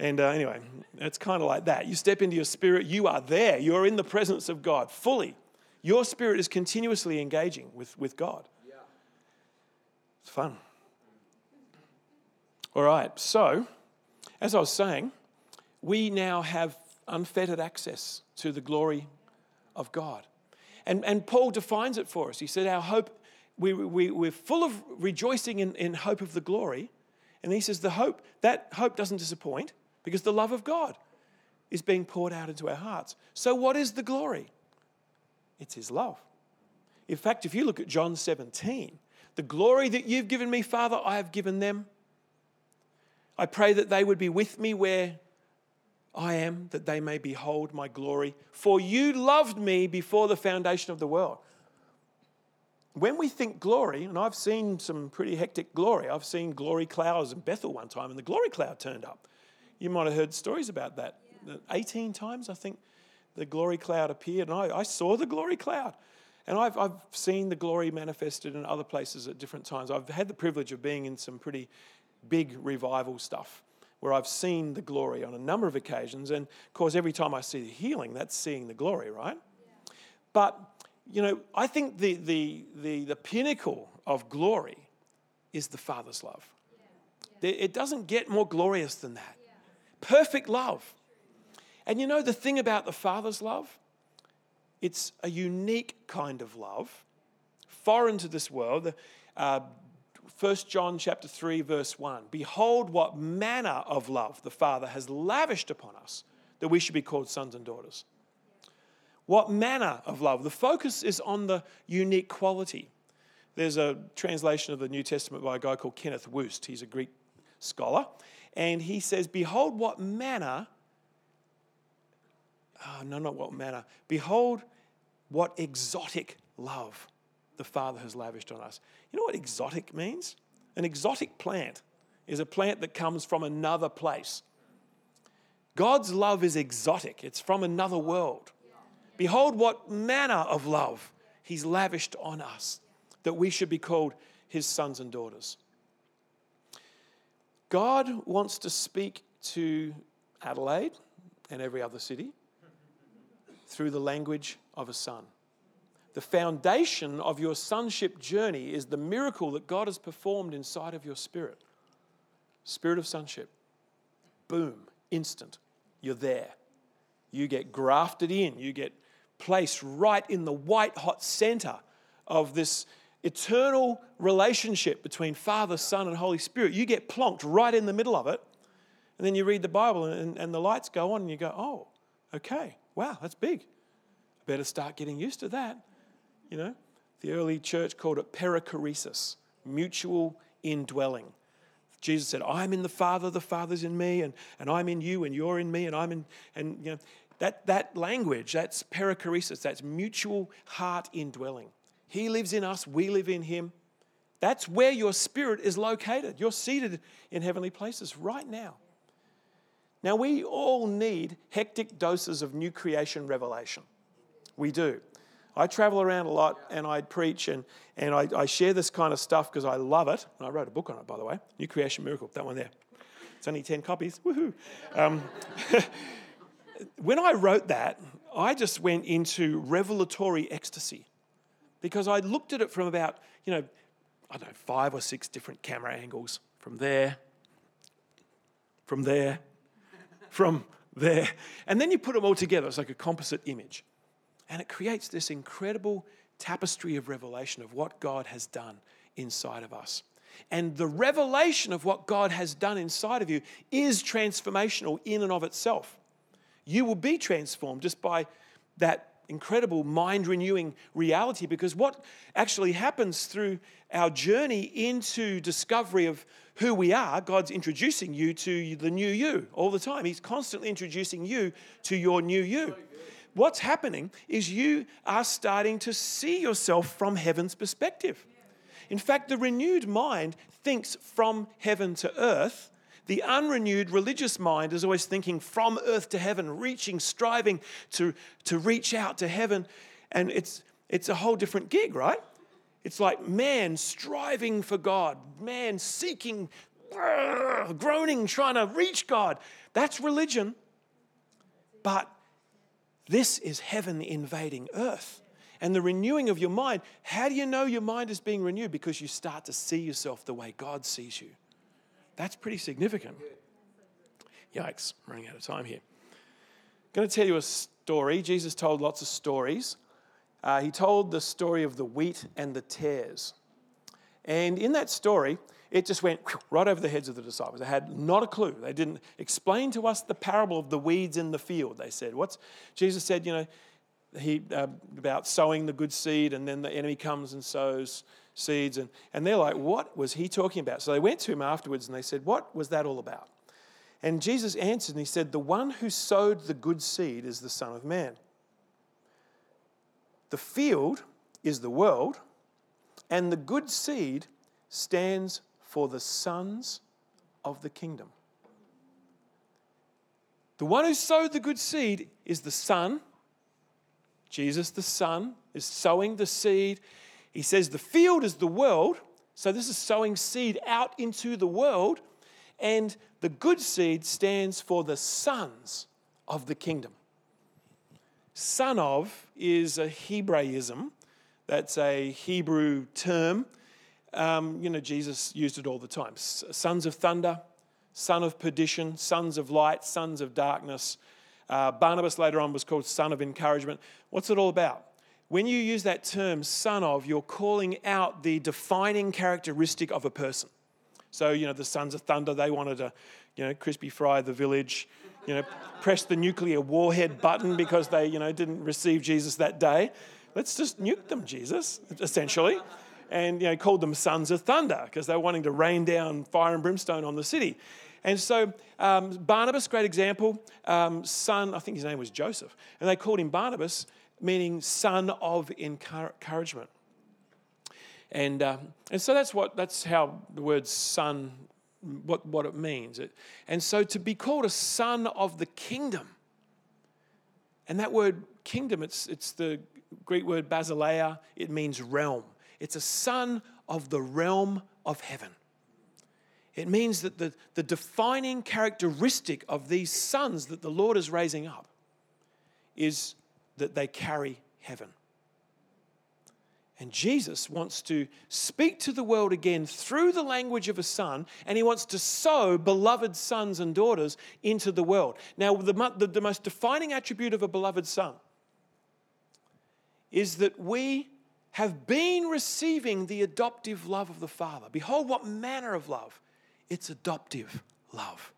And uh, anyway, it's kind of like that. You step into your spirit, you are there. You're in the presence of God fully. Your spirit is continuously engaging with, with God. Yeah. It's fun. All right, so as I was saying, we now have unfettered access to the glory of God. And, and Paul defines it for us. He said, Our hope, we, we, we're full of rejoicing in, in hope of the glory. And he says, The hope, that hope doesn't disappoint because the love of God is being poured out into our hearts. So, what is the glory? It's His love. In fact, if you look at John 17, the glory that you've given me, Father, I have given them. I pray that they would be with me where I am, that they may behold my glory. For you loved me before the foundation of the world. When we think glory, and I've seen some pretty hectic glory, I've seen glory clouds in Bethel one time, and the glory cloud turned up. You might have heard stories about that. Yeah. 18 times, I think, the glory cloud appeared, and I, I saw the glory cloud. And I've, I've seen the glory manifested in other places at different times. I've had the privilege of being in some pretty big revival stuff where I've seen the glory on a number of occasions. And of course, every time I see the healing, that's seeing the glory, right? Yeah. But, you know, I think the, the, the, the pinnacle of glory is the Father's love. Yeah. Yeah. It doesn't get more glorious than that. Perfect love. And you know the thing about the Father's love? It's a unique kind of love, foreign to this world. Uh, 1 John chapter 3 verse 1. Behold what manner of love the Father has lavished upon us that we should be called sons and daughters. What manner of love? The focus is on the unique quality. There's a translation of the New Testament by a guy called Kenneth Wuest. He's a Greek scholar. And he says, Behold what manner, oh, no, not what manner, behold what exotic love the Father has lavished on us. You know what exotic means? An exotic plant is a plant that comes from another place. God's love is exotic, it's from another world. Behold, what manner of love He's lavished on us, that we should be called His sons and daughters. God wants to speak to Adelaide and every other city through the language of a son. The foundation of your sonship journey is the miracle that God has performed inside of your spirit. Spirit of sonship. Boom, instant. You're there. You get grafted in. You get placed right in the white hot center of this eternal relationship between Father, Son, and Holy Spirit, you get plonked right in the middle of it. And then you read the Bible and, and the lights go on and you go, oh, okay, wow, that's big. I better start getting used to that. You know, the early church called it perichoresis, mutual indwelling. Jesus said, I'm in the Father, the Father's in me, and, and I'm in you, and you're in me, and I'm in, and you know, that, that language, that's perichoresis, that's mutual heart indwelling. He lives in us, we live in him. That's where your spirit is located. You're seated in heavenly places right now. Now, we all need hectic doses of new creation revelation. We do. I travel around a lot and I preach and, and I, I share this kind of stuff because I love it. And I wrote a book on it, by the way New Creation Miracle, that one there. It's only 10 copies. Woohoo. Um, when I wrote that, I just went into revelatory ecstasy because I looked at it from about, you know, I don't know, five or six different camera angles from there, from there, from there. And then you put them all together. It's like a composite image. And it creates this incredible tapestry of revelation of what God has done inside of us. And the revelation of what God has done inside of you is transformational in and of itself. You will be transformed just by that incredible mind renewing reality because what actually happens through our journey into discovery of who we are, God's introducing you to the new you all the time. He's constantly introducing you to your new you. What's happening is you are starting to see yourself from heaven's perspective. In fact, the renewed mind thinks from heaven to earth the unrenewed religious mind is always thinking from earth to heaven, reaching, striving to, to reach out to heaven. And it's, it's a whole different gig, right? It's like man striving for God, man seeking, groaning, trying to reach God. That's religion. But this is heaven invading earth. And the renewing of your mind, how do you know your mind is being renewed? Because you start to see yourself the way God sees you. That's pretty significant. Yikes, I'm running out of time here. I'm going to tell you a story. Jesus told lots of stories. Uh, he told the story of the wheat and the tares. And in that story, it just went right over the heads of the disciples. They had not a clue. They didn't explain to us the parable of the weeds in the field. They said, What's Jesus said, you know, he, uh, about sowing the good seed, and then the enemy comes and sows seeds. And, and they're like, What was he talking about? So they went to him afterwards and they said, What was that all about? And Jesus answered and he said, The one who sowed the good seed is the Son of Man. The field is the world, and the good seed stands for the sons of the kingdom. The one who sowed the good seed is the Son. Jesus, the Son, is sowing the seed. He says the field is the world. So this is sowing seed out into the world. And the good seed stands for the sons of the kingdom. Son of is a Hebraism. That's a Hebrew term. Um, you know, Jesus used it all the time. Sons of thunder, son of perdition, sons of light, sons of darkness. Uh, Barnabas later on was called son of encouragement. What's it all about? When you use that term son of, you're calling out the defining characteristic of a person. So, you know, the Sons of Thunder, they wanted to, you know, crispy fry the village, you know, press the nuclear warhead button because they, you know, didn't receive Jesus that day. Let's just nuke them, Jesus, essentially. And, you know, called them Sons of Thunder because they were wanting to rain down fire and brimstone on the city. And so um, Barnabas, great example, um, son, I think his name was Joseph, and they called him Barnabas meaning son of encouragement. And, uh, and so that's, what, that's how the word son, what, what it means. It, and so to be called a son of the kingdom, and that word kingdom, it's, it's the Greek word basileia, it means realm. It's a son of the realm of heaven. It means that the, the defining characteristic of these sons that the Lord is raising up is that they carry heaven. And Jesus wants to speak to the world again through the language of a son, and he wants to sow beloved sons and daughters into the world. Now, the, the, the, most defining attribute of a beloved son is that we have been receiving the adoptive love of the Father. Behold, what manner of love! It's adoptive love.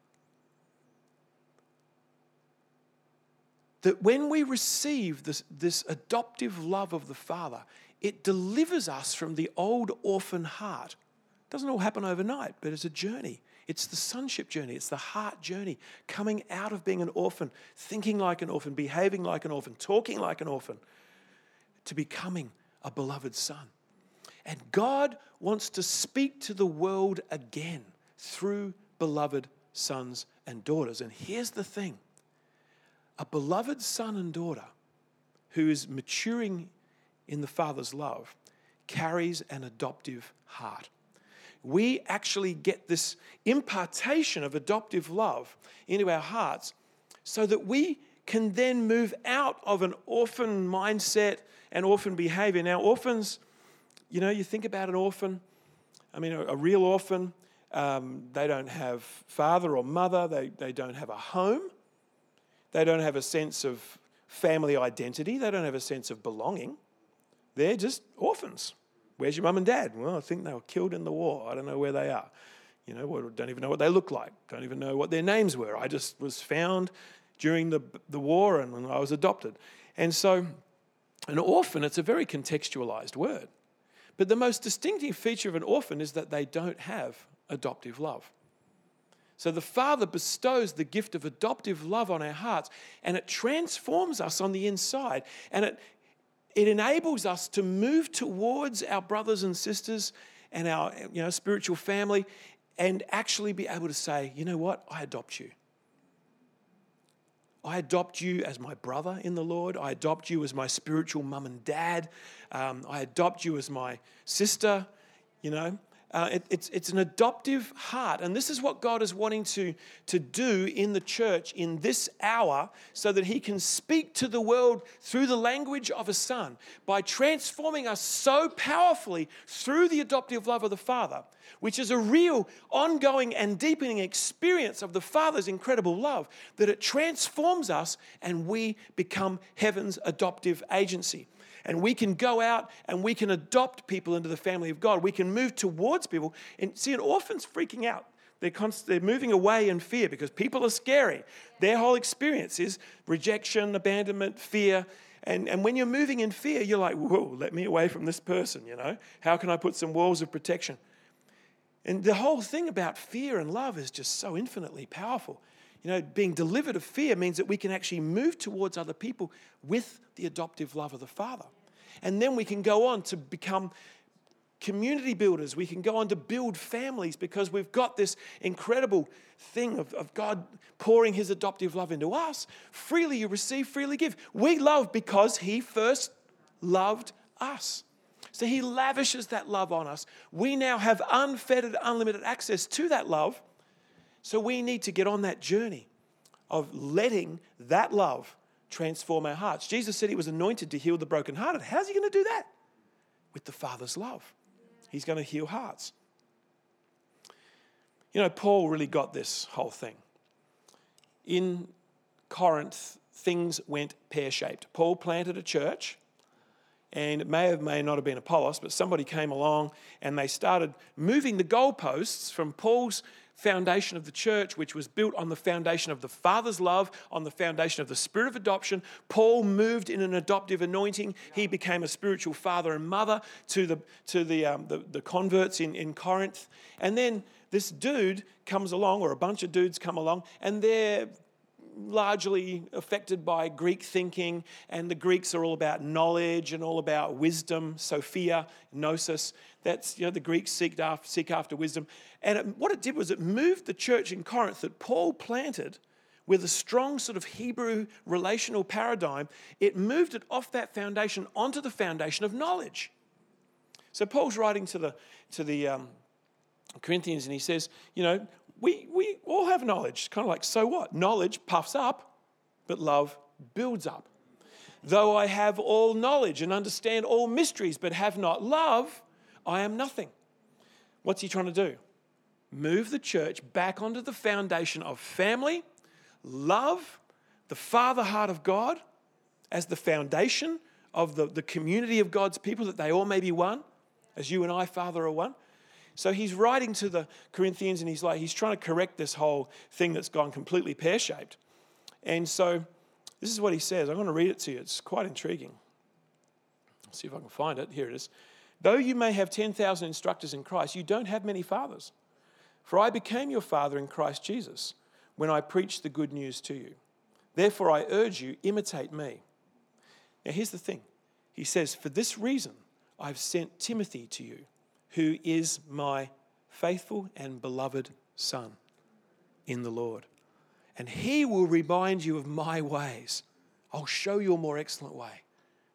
That when we receive this, this adoptive love of the Father, it delivers us from the old orphan heart. It doesn't all happen overnight, but it's a journey. It's the sonship journey, it's the heart journey, coming out of being an orphan, thinking like an orphan, behaving like an orphan, talking like an orphan, to becoming a beloved son. And God wants to speak to the world again through beloved sons and daughters. And here's the thing a beloved son and daughter who is maturing in the Father's love carries an adoptive heart. We actually get this impartation of adoptive love into our hearts so that we can then move out of an orphan mindset and orphan behavior. Now, orphans, you know, you think about an orphan, I mean, a, a real orphan, um, they don't have father or mother, they, they don't have a home, they don't have a sense of family identity, they don't have a sense of belonging. They're just orphans. Where's your mum and dad? Well, I think they were killed in the war. I don't know where they are. You know, don't even know what they look like. Don't even know what their names were. I just was found during the, the war and I was adopted. And so, an orphan, it's a very contextualized word. But the most distinctive feature of an orphan is that they don't have adoptive love. So the Father bestows the gift of adoptive love on our hearts, and it transforms us on the inside, and it, it enables us to move towards our brothers and sisters and our you know, spiritual family and actually be able to say, you know what, I adopt you. I adopt you as my brother in the Lord. I adopt you as my spiritual mum and dad. Um, I adopt you as my sister, you know. Uh, it, it's, it's an adoptive heart. And this is what God is wanting to, to do in the church in this hour so that He can speak to the world through the language of a son by transforming us so powerfully through the adoptive love of the Father, which is a real, ongoing, and deepening experience of the Father's incredible love, that it transforms us and we become heaven's adoptive agency and we can go out and we can adopt people into the family of God. We can move towards people. And see, an orphan's freaking out. They're, const- they're moving away in fear because people are scary. Their whole experience is rejection, abandonment, fear. And, and when you're moving in fear, you're like, whoa, let me away from this person, you know? How can I put some walls of protection? And the whole thing about fear and love is just so infinitely powerful. You know, being delivered of fear means that we can actually move towards other people with the adoptive love of the Father. And then we can go on to become community builders. We can go on to build families because we've got this incredible thing of, of God pouring his adoptive love into us. Freely you receive, freely give. We love because he first loved us. So he lavishes that love on us. We now have unfettered, unlimited access to that love. So we need to get on that journey of letting that love transform our hearts. Jesus said he was anointed to heal the brokenhearted. How's he going to do that? With the Father's love. He's going to heal hearts. You know, Paul really got this whole thing. In Corinth, things went pear shaped. Paul planted a church, and it may have may not have been Apollos, but somebody came along and they started moving the goalposts from Paul's foundation of the church, which was built on the foundation of the Father's love, on the foundation of the Spirit of adoption. Paul moved in an adoptive anointing. He became a spiritual father and mother to the, to the, um, the, the converts in, in Corinth. And then this dude comes along, or a bunch of dudes come along, and they're largely affected by Greek thinking, and the Greeks are all about knowledge and all about wisdom, Sophia, gnosis. That's, you know, the Greeks seek after, seek after wisdom. And it, what it did was it moved the church in Corinth that Paul planted with a strong sort of Hebrew relational paradigm, it moved it off that foundation onto the foundation of knowledge. So Paul's writing to the, to the um, Corinthians and he says, you know, we, we all have knowledge. It's kind of like, so what? Knowledge puffs up, but love builds up. Though I have all knowledge and understand all mysteries, but have not love, I am nothing. What's he trying to do? Move the church back onto the foundation of family, love, the Father heart of God as the foundation of the, the community of God's people, that they all may be one, as you and I, Father, are one. So he's writing to the Corinthians and he's like, he's trying to correct this whole thing that's gone completely pear shaped. And so this is what he says. I'm going to read it to you. It's quite intriguing. Let's see if I can find it. Here it is. Though you may have 10,000 instructors in Christ, you don't have many fathers. For I became your father in Christ Jesus when I preached the good news to you. Therefore, I urge you, imitate me. Now, here's the thing He says, For this reason, I've sent Timothy to you, who is my faithful and beloved son in the Lord. And he will remind you of my ways. I'll show you a more excellent way,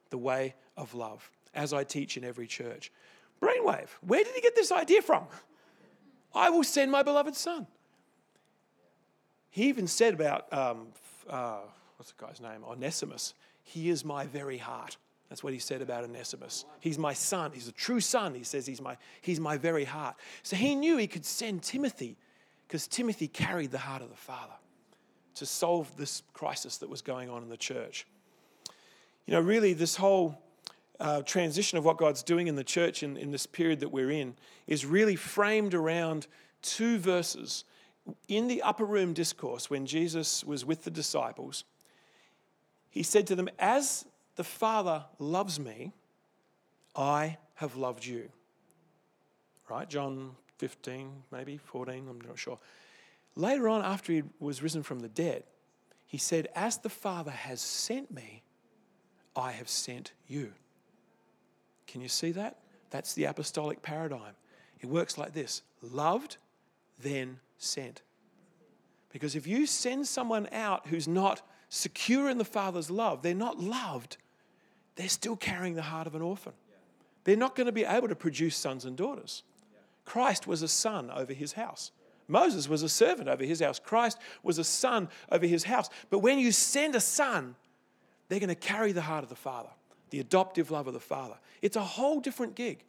the way of love, as I teach in every church. Brainwave, where did he get this idea from? I will send my beloved son. He even said about, um, uh, what's the guy's name? Onesimus. He is my very heart. That's what he said about Onesimus. He's my son. He's a true son. He says he's my, he's my very heart. So he knew he could send Timothy because Timothy carried the heart of the Father to solve this crisis that was going on in the church. You know, really, this whole uh, transition of what God's doing in the church in, in this period that we're in is really framed around two verses. In the upper room discourse, when Jesus was with the disciples, he said to them, As the Father loves me, I have loved you. Right? John 15, maybe 14, I'm not sure. Later on, after he was risen from the dead, he said, As the Father has sent me, I have sent you. Can you see that? That's the apostolic paradigm. It works like this loved, then sent. Because if you send someone out who's not secure in the Father's love, they're not loved, they're still carrying the heart of an orphan. They're not going to be able to produce sons and daughters. Christ was a son over his house. Moses was a servant over his house. Christ was a son over his house. But when you send a son, they're going to carry the heart of the Father, the adoptive love of the Father. It's a whole different gig.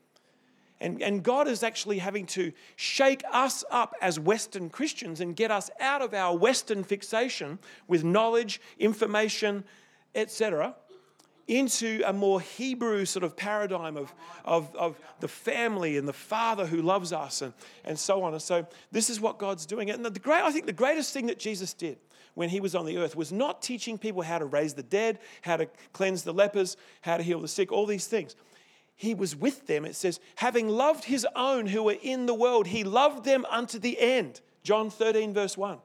And, and God is actually having to shake us up as Western Christians and get us out of our Western fixation with knowledge, information, etc., into a more Hebrew sort of paradigm of, of, of the family and the father who loves us and, and so on. And so this is what God's doing. And the great, I think the greatest thing that Jesus did when he was on the earth was not teaching people how to raise the dead, how to cleanse the lepers, how to heal the sick, all these things. He was with them, it says, having loved his own who were in the world, he loved them unto the end. John 13, verse 1.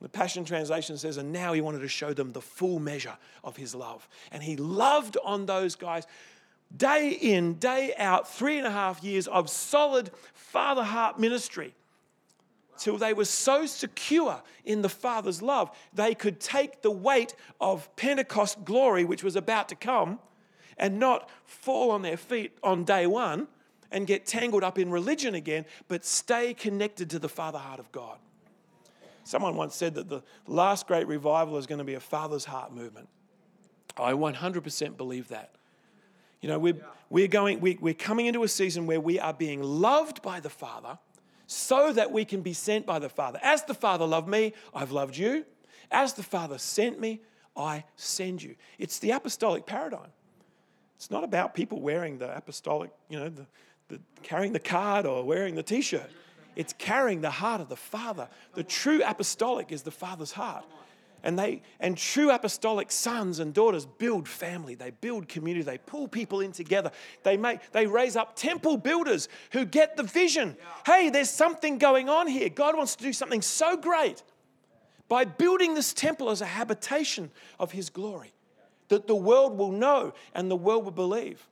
The Passion Translation says, and now he wanted to show them the full measure of his love. And he loved on those guys day in, day out, three and a half years of solid father heart ministry till they were so secure in the Father's love, they could take the weight of Pentecost glory, which was about to come, and not fall on their feet on day one and get tangled up in religion again, but stay connected to the Father heart of God. Someone once said that the last great revival is going to be a father's heart movement. I 100% believe that. You know, we're, we're, going, we, we're coming into a season where we are being loved by the Father so that we can be sent by the Father. As the Father loved me, I've loved you. As the Father sent me, I send you. It's the apostolic paradigm. It's not about people wearing the apostolic, you know, the, the carrying the card or wearing the t shirt. It's carrying the heart of the Father. The true apostolic is the Father's heart. And they and true apostolic sons and daughters build family, they build community, they pull people in together. They make they raise up temple builders who get the vision. Hey, there's something going on here. God wants to do something so great by building this temple as a habitation of his glory that the world will know and the world will believe.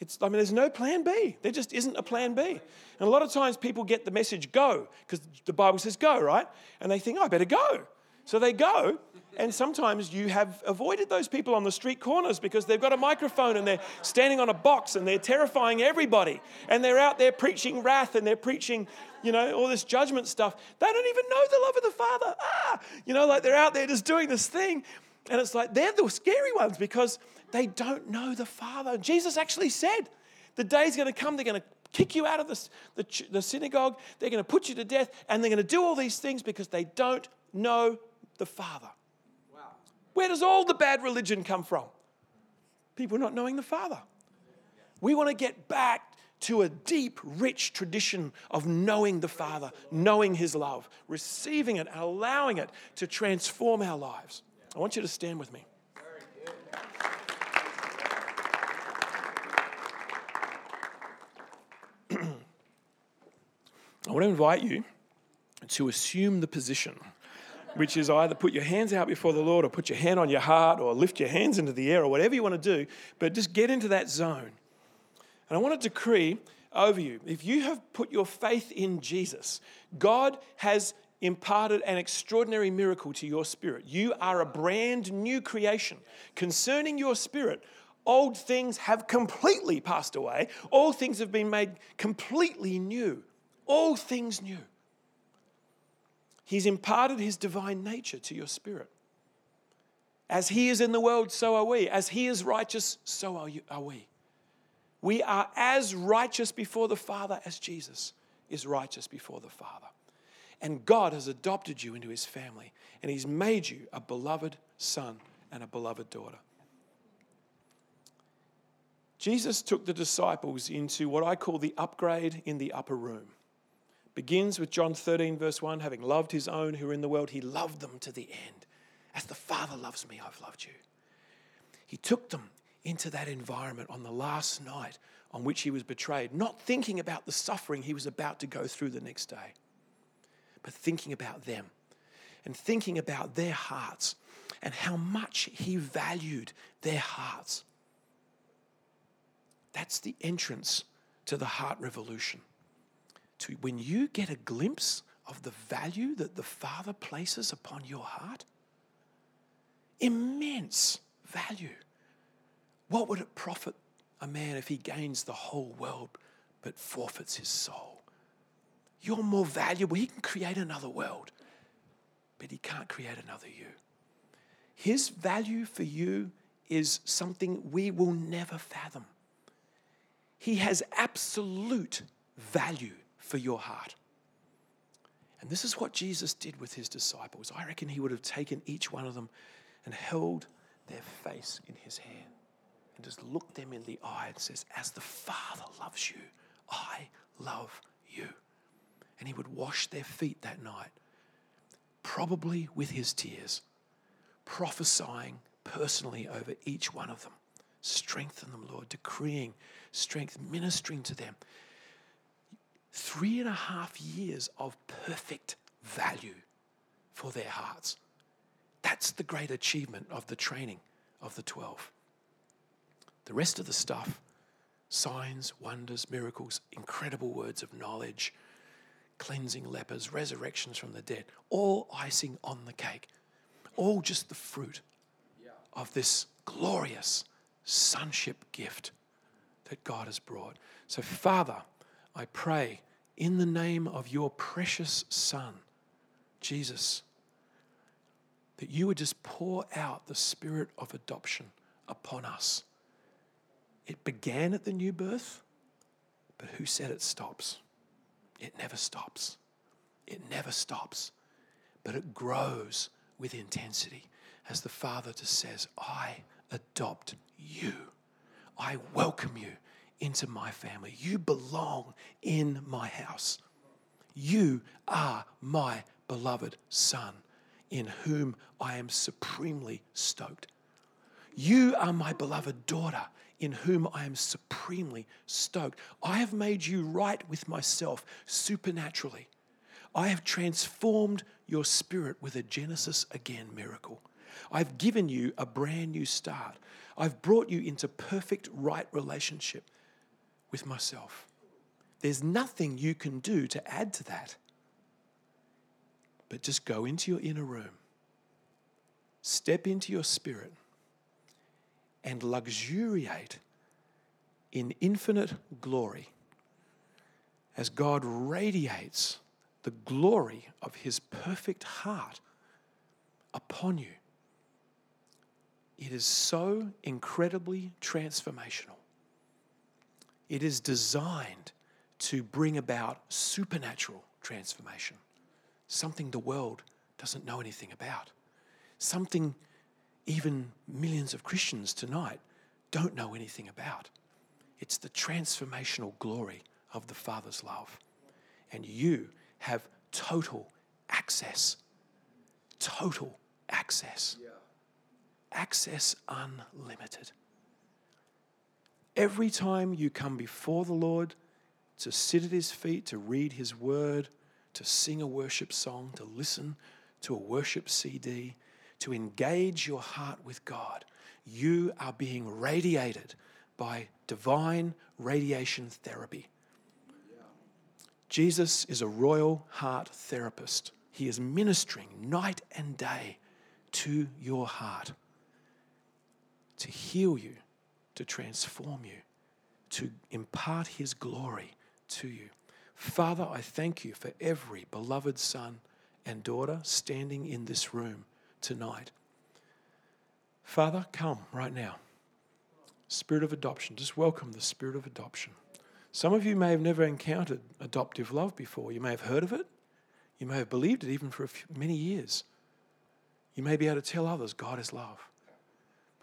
It's, I mean, there's no plan B. There just isn't a plan B. And a lot of times people get the message go, because the Bible says go, right? And they think, oh, I better go. So they go, and sometimes you have avoided those people on the street corners because they've got a microphone and they're standing on a box and they're terrifying everybody. And they're out there preaching wrath and they're preaching, you know, all this judgment stuff. They don't even know the love of the Father. Ah, you know, like they're out there just doing this thing. And it's like they're the scary ones because they don't know the Father. Jesus actually said, the day's going to come, they're going to kick you out of the, the, the synagogue, they're going to put you to death, and they're going to do all these things because they don't know the Father. Wow. Where does all the bad religion come from? people not knowing the Father. We want to get back to a deep, rich tradition of knowing the Father, knowing His love, receiving it, and allowing it to transform our lives. I want you to stand with me. I want to invite you to assume the position, which is either put your hands out before the Lord or put your hand on your heart or lift your hands into the air or whatever you want to do, but just get into that zone. And I want to decree over you if you have put your faith in Jesus, God has imparted an extraordinary miracle to your spirit. You are a brand new creation. Concerning your spirit, old things have completely passed away, all things have been made completely new. All things new. He's imparted his divine nature to your spirit. As he is in the world, so are we. As he is righteous, so are, you, are we. We are as righteous before the Father as Jesus is righteous before the Father. And God has adopted you into his family, and he's made you a beloved son and a beloved daughter. Jesus took the disciples into what I call the upgrade in the upper room. Begins with John 13, verse 1 having loved his own who are in the world, he loved them to the end. As the Father loves me, I've loved you. He took them into that environment on the last night on which he was betrayed, not thinking about the suffering he was about to go through the next day, but thinking about them and thinking about their hearts and how much he valued their hearts. That's the entrance to the heart revolution. To when you get a glimpse of the value that the Father places upon your heart, immense value. What would it profit a man if he gains the whole world but forfeits his soul? You're more valuable. He can create another world, but he can't create another you. His value for you is something we will never fathom. He has absolute value for your heart. And this is what Jesus did with his disciples. I reckon he would have taken each one of them and held their face in his hand and just looked them in the eye and says, As the Father loves you, I love you. And he would wash their feet that night, probably with his tears, prophesying personally over each one of them. Strengthen them, Lord, decreeing strength, ministering to them. Three and a half years of perfect value for their hearts. That's the great achievement of the training of the 12. The rest of the stuff signs, wonders, miracles, incredible words of knowledge, cleansing lepers, resurrections from the dead all icing on the cake, all just the fruit of this glorious sonship gift that God has brought. So, Father, I pray in the name of your precious Son, Jesus, that you would just pour out the spirit of adoption upon us it began at the new birth, but who said it stops? It never stops. It never stops. But it grows with intensity as the Father just says, I adopt you. I welcome you into my family. You belong in my house. You are my beloved Son, in whom I am supremely stoked. You are my beloved daughter, in whom I am supremely stoked. I have made you right with myself supernaturally. I have transformed your spirit with a Genesis again miracle. I've given you a brand new start. I've brought you into perfect right relationship with myself. There's nothing you can do to add to that. But just go into your inner room, step into your spirit and luxuriate in infinite glory as God radiates the glory of his perfect heart upon you. It is so incredibly transformational. It is designed to bring about supernatural transformation, something the world doesn't know anything about, something even millions of Christians tonight don't know anything about. It's the transformational glory of the Father's love. And you have total access. Total access. Access unlimited. Every time you come before the Lord to sit at His feet, to read His word, to sing a worship song, to listen to a worship CD, to engage your heart with God, you are being radiated by divine radiation therapy. Jesus is a royal heart therapist. He is ministering night and day to your heart to heal you, to transform you, to impart His glory to you. Father, I thank you for every beloved son and daughter standing in this room tonight. Father, come right now. Spirit of adoption, just welcome the spirit of adoption. Some of you may have never encountered adoptive love before. You may have heard of it. You may have believed it even for few, many years. You may be able to tell others God is love.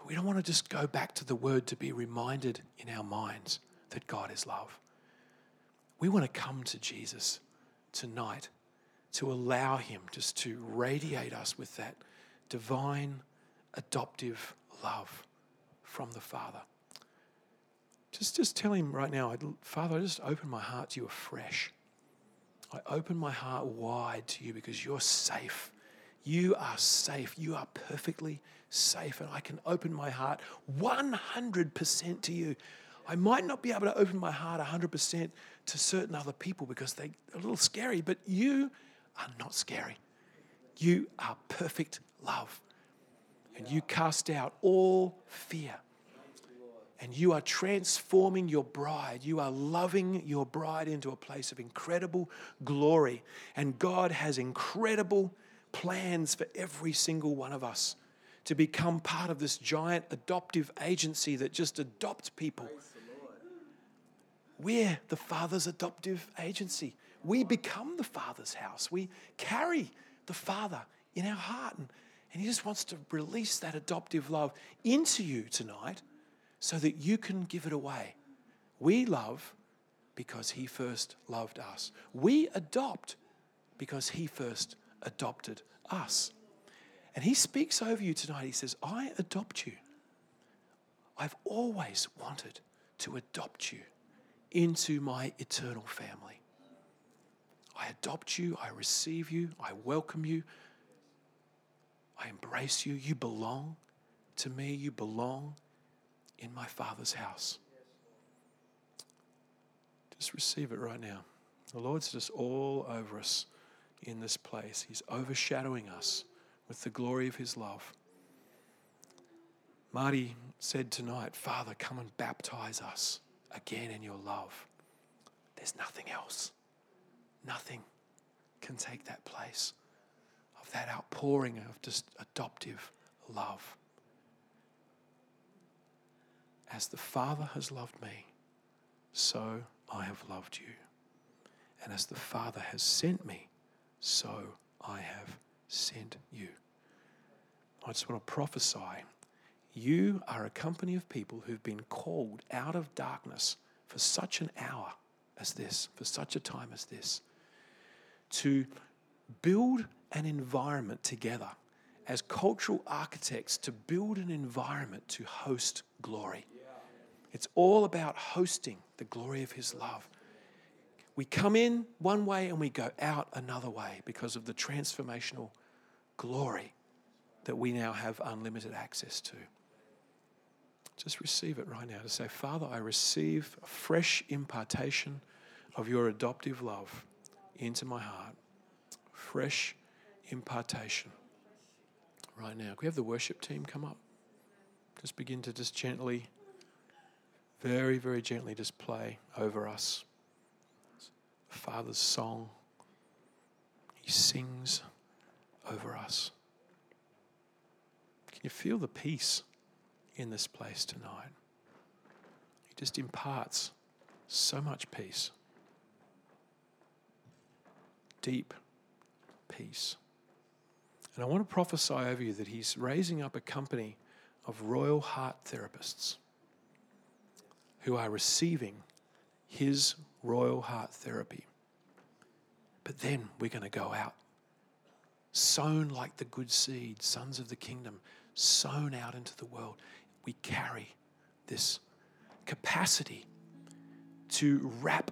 We don't want to just go back to the word to be reminded in our minds that God is love. We want to come to Jesus tonight to allow Him just to radiate us with that divine adoptive love from the Father. Just, just tell Him right now, Father, I just open my heart to you afresh. I open my heart wide to you because you're safe. You are safe. You are perfectly safe. And I can open my heart 100% to you. I might not be able to open my heart 100% to certain other people because they're a little scary, but you are not scary. You are perfect love. And you cast out all fear. And you are transforming your bride. You are loving your bride into a place of incredible glory. And God has incredible plans for every single one of us to become part of this giant adoptive agency that just adopts people. We're the Father's adoptive agency. We become the Father's house. We carry the Father in our heart. And, and He just wants to release that adoptive love into you tonight so that you can give it away. We love because He first loved us. We adopt because He first adopted us. And He speaks over you tonight. He says, I adopt you. I've always wanted to adopt you into my eternal family. I adopt you, I receive you, I welcome you, I embrace you. You belong to me, you belong in my Father's house. Just receive it right now. The Lord's just all over us in this place, He's overshadowing us with the glory of His love. Marty said tonight, Father, come and baptize us again in your love. There's nothing else. Nothing can take that place of that outpouring of just adoptive love. As the Father has loved me, so I have loved you. And as the Father has sent me, so I have sent you. I just want to prophesy you are a company of people who've been called out of darkness for such an hour as this, for such a time as this, to build an environment together as cultural architects to build an environment to host glory. It's all about hosting the glory of His love. We come in one way and we go out another way because of the transformational glory that we now have unlimited access to. Just receive it right now to say, Father, I receive a fresh impartation of your adoptive love into my heart. Fresh impartation right now. Can we have the worship team come up? Just begin to just gently, very, very gently just play over us. Father's song. He sings over us. You feel the peace? in this place tonight. He just imparts so much peace, deep peace. And I want to prophesy over you that He's raising up a company of royal heart therapists. who are receiving his royal heart therapy. But then we're going to go out, sown like the good seed, sons of the kingdom, sown out into the world. We carry this capacity to wrap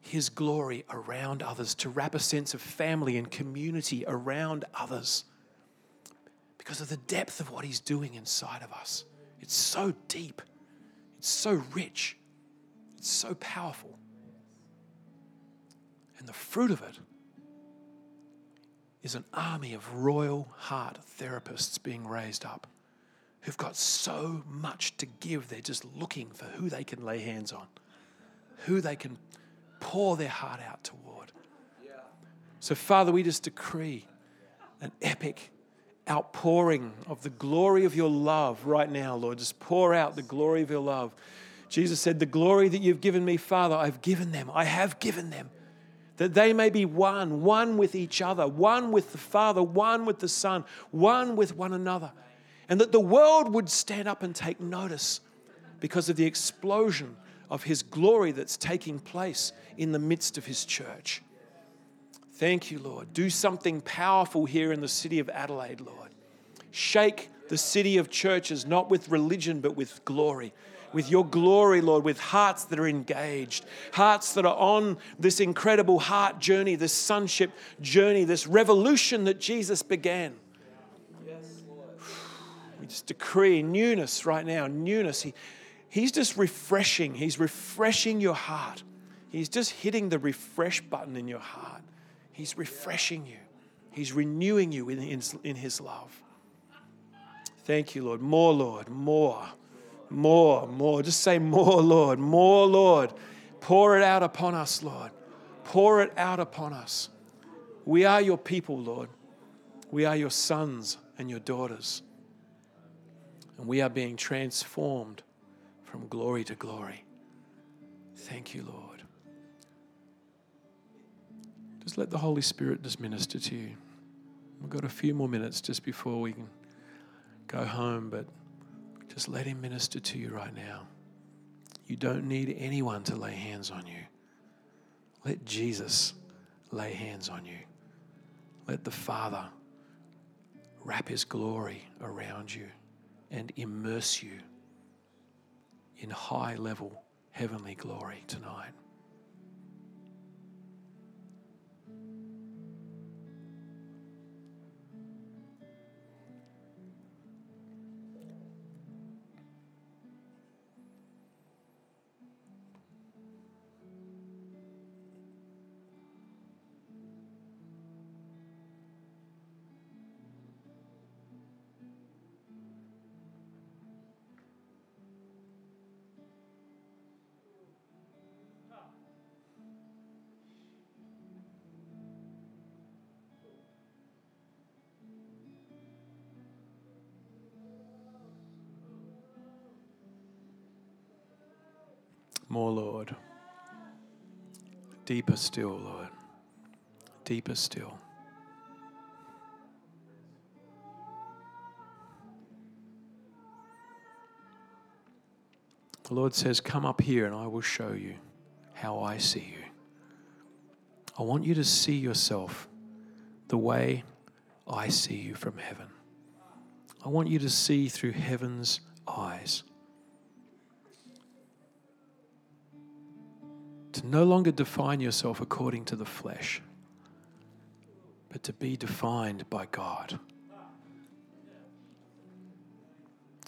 his glory around others, to wrap a sense of family and community around others because of the depth of what he's doing inside of us. It's so deep, it's so rich, it's so powerful. And the fruit of it is an army of royal heart therapists being raised up who've got so much to give, they're just looking for who they can lay hands on, who they can pour their heart out toward. So, Father, we just decree an epic outpouring of the glory of your love right now, Lord. Just pour out the glory of your love. Jesus said, The glory that you've given me, Father, I've given them. I have given them. That they may be one, one with each other, one with the Father, one with the Son, one with one another. And that the world would stand up and take notice because of the explosion of His glory that's taking place in the midst of His church. Thank you, Lord. Do something powerful here in the city of Adelaide, Lord. Shake the city of churches, not with religion, but with glory. With your glory, Lord, with hearts that are engaged, hearts that are on this incredible heart journey, this sonship journey, this revolution that Jesus began. We just decree newness right now, newness. He, he's just refreshing. He's refreshing your heart. He's just hitting the refresh button in your heart. He's refreshing you. He's renewing you in his, in his love. Thank you, Lord. More, Lord. More. More, more. Just say more, Lord. More, Lord. Pour it out upon us, Lord. Pour it out upon us. We are your people, Lord. We are your sons and your daughters. And we are being transformed from glory to glory. Thank you, Lord. Just let the Holy Spirit just minister to you. We've got a few more minutes just before we can go home, but just let Him minister to you right now. You don't need anyone to lay hands on you. Let Jesus lay hands on you. Let the Father wrap His glory around you and immerse you in high level heavenly glory tonight. More, Lord. Deeper still, Lord. Deeper still. The Lord says, Come up here and I will show you how I see you. I want you to see yourself the way I see you from heaven. I want you to see through heaven's eyes. To no longer define yourself according to the flesh, but to be defined by God.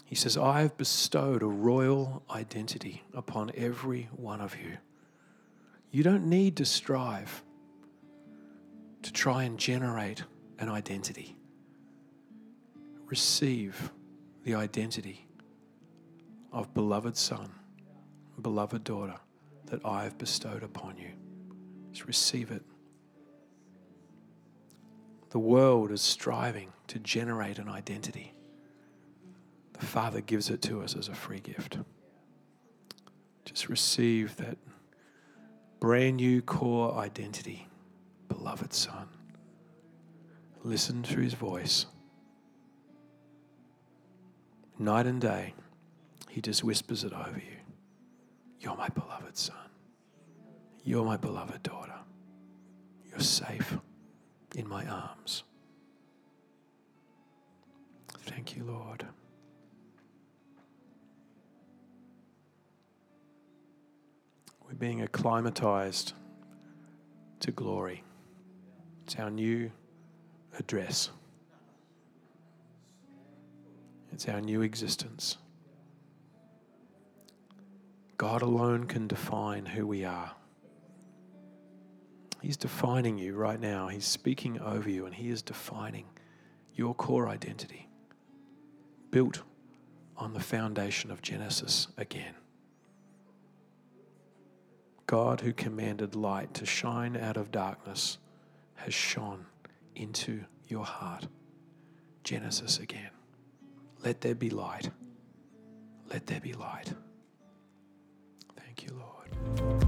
He says, I have bestowed a royal identity upon every one of you. You don't need to strive to try and generate an identity. Receive the identity of beloved son, beloved daughter that I have bestowed upon you. Just receive it. The world is striving to generate an identity. The Father gives it to us as a free gift. Just receive that brand new core identity, beloved Son. Listen to his voice. Night and day, he just whispers it over you. You're my beloved son. You're my beloved daughter. You're safe in my arms. Thank you, Lord. We're being acclimatized to glory. It's our new address, it's our new existence. God alone can define who we are. He's defining you right now. He's speaking over you and He is defining your core identity, built on the foundation of Genesis again. God, who commanded light to shine out of darkness, has shone into your heart. Genesis again. Let there be light. Let there be light. Thank you, Lord.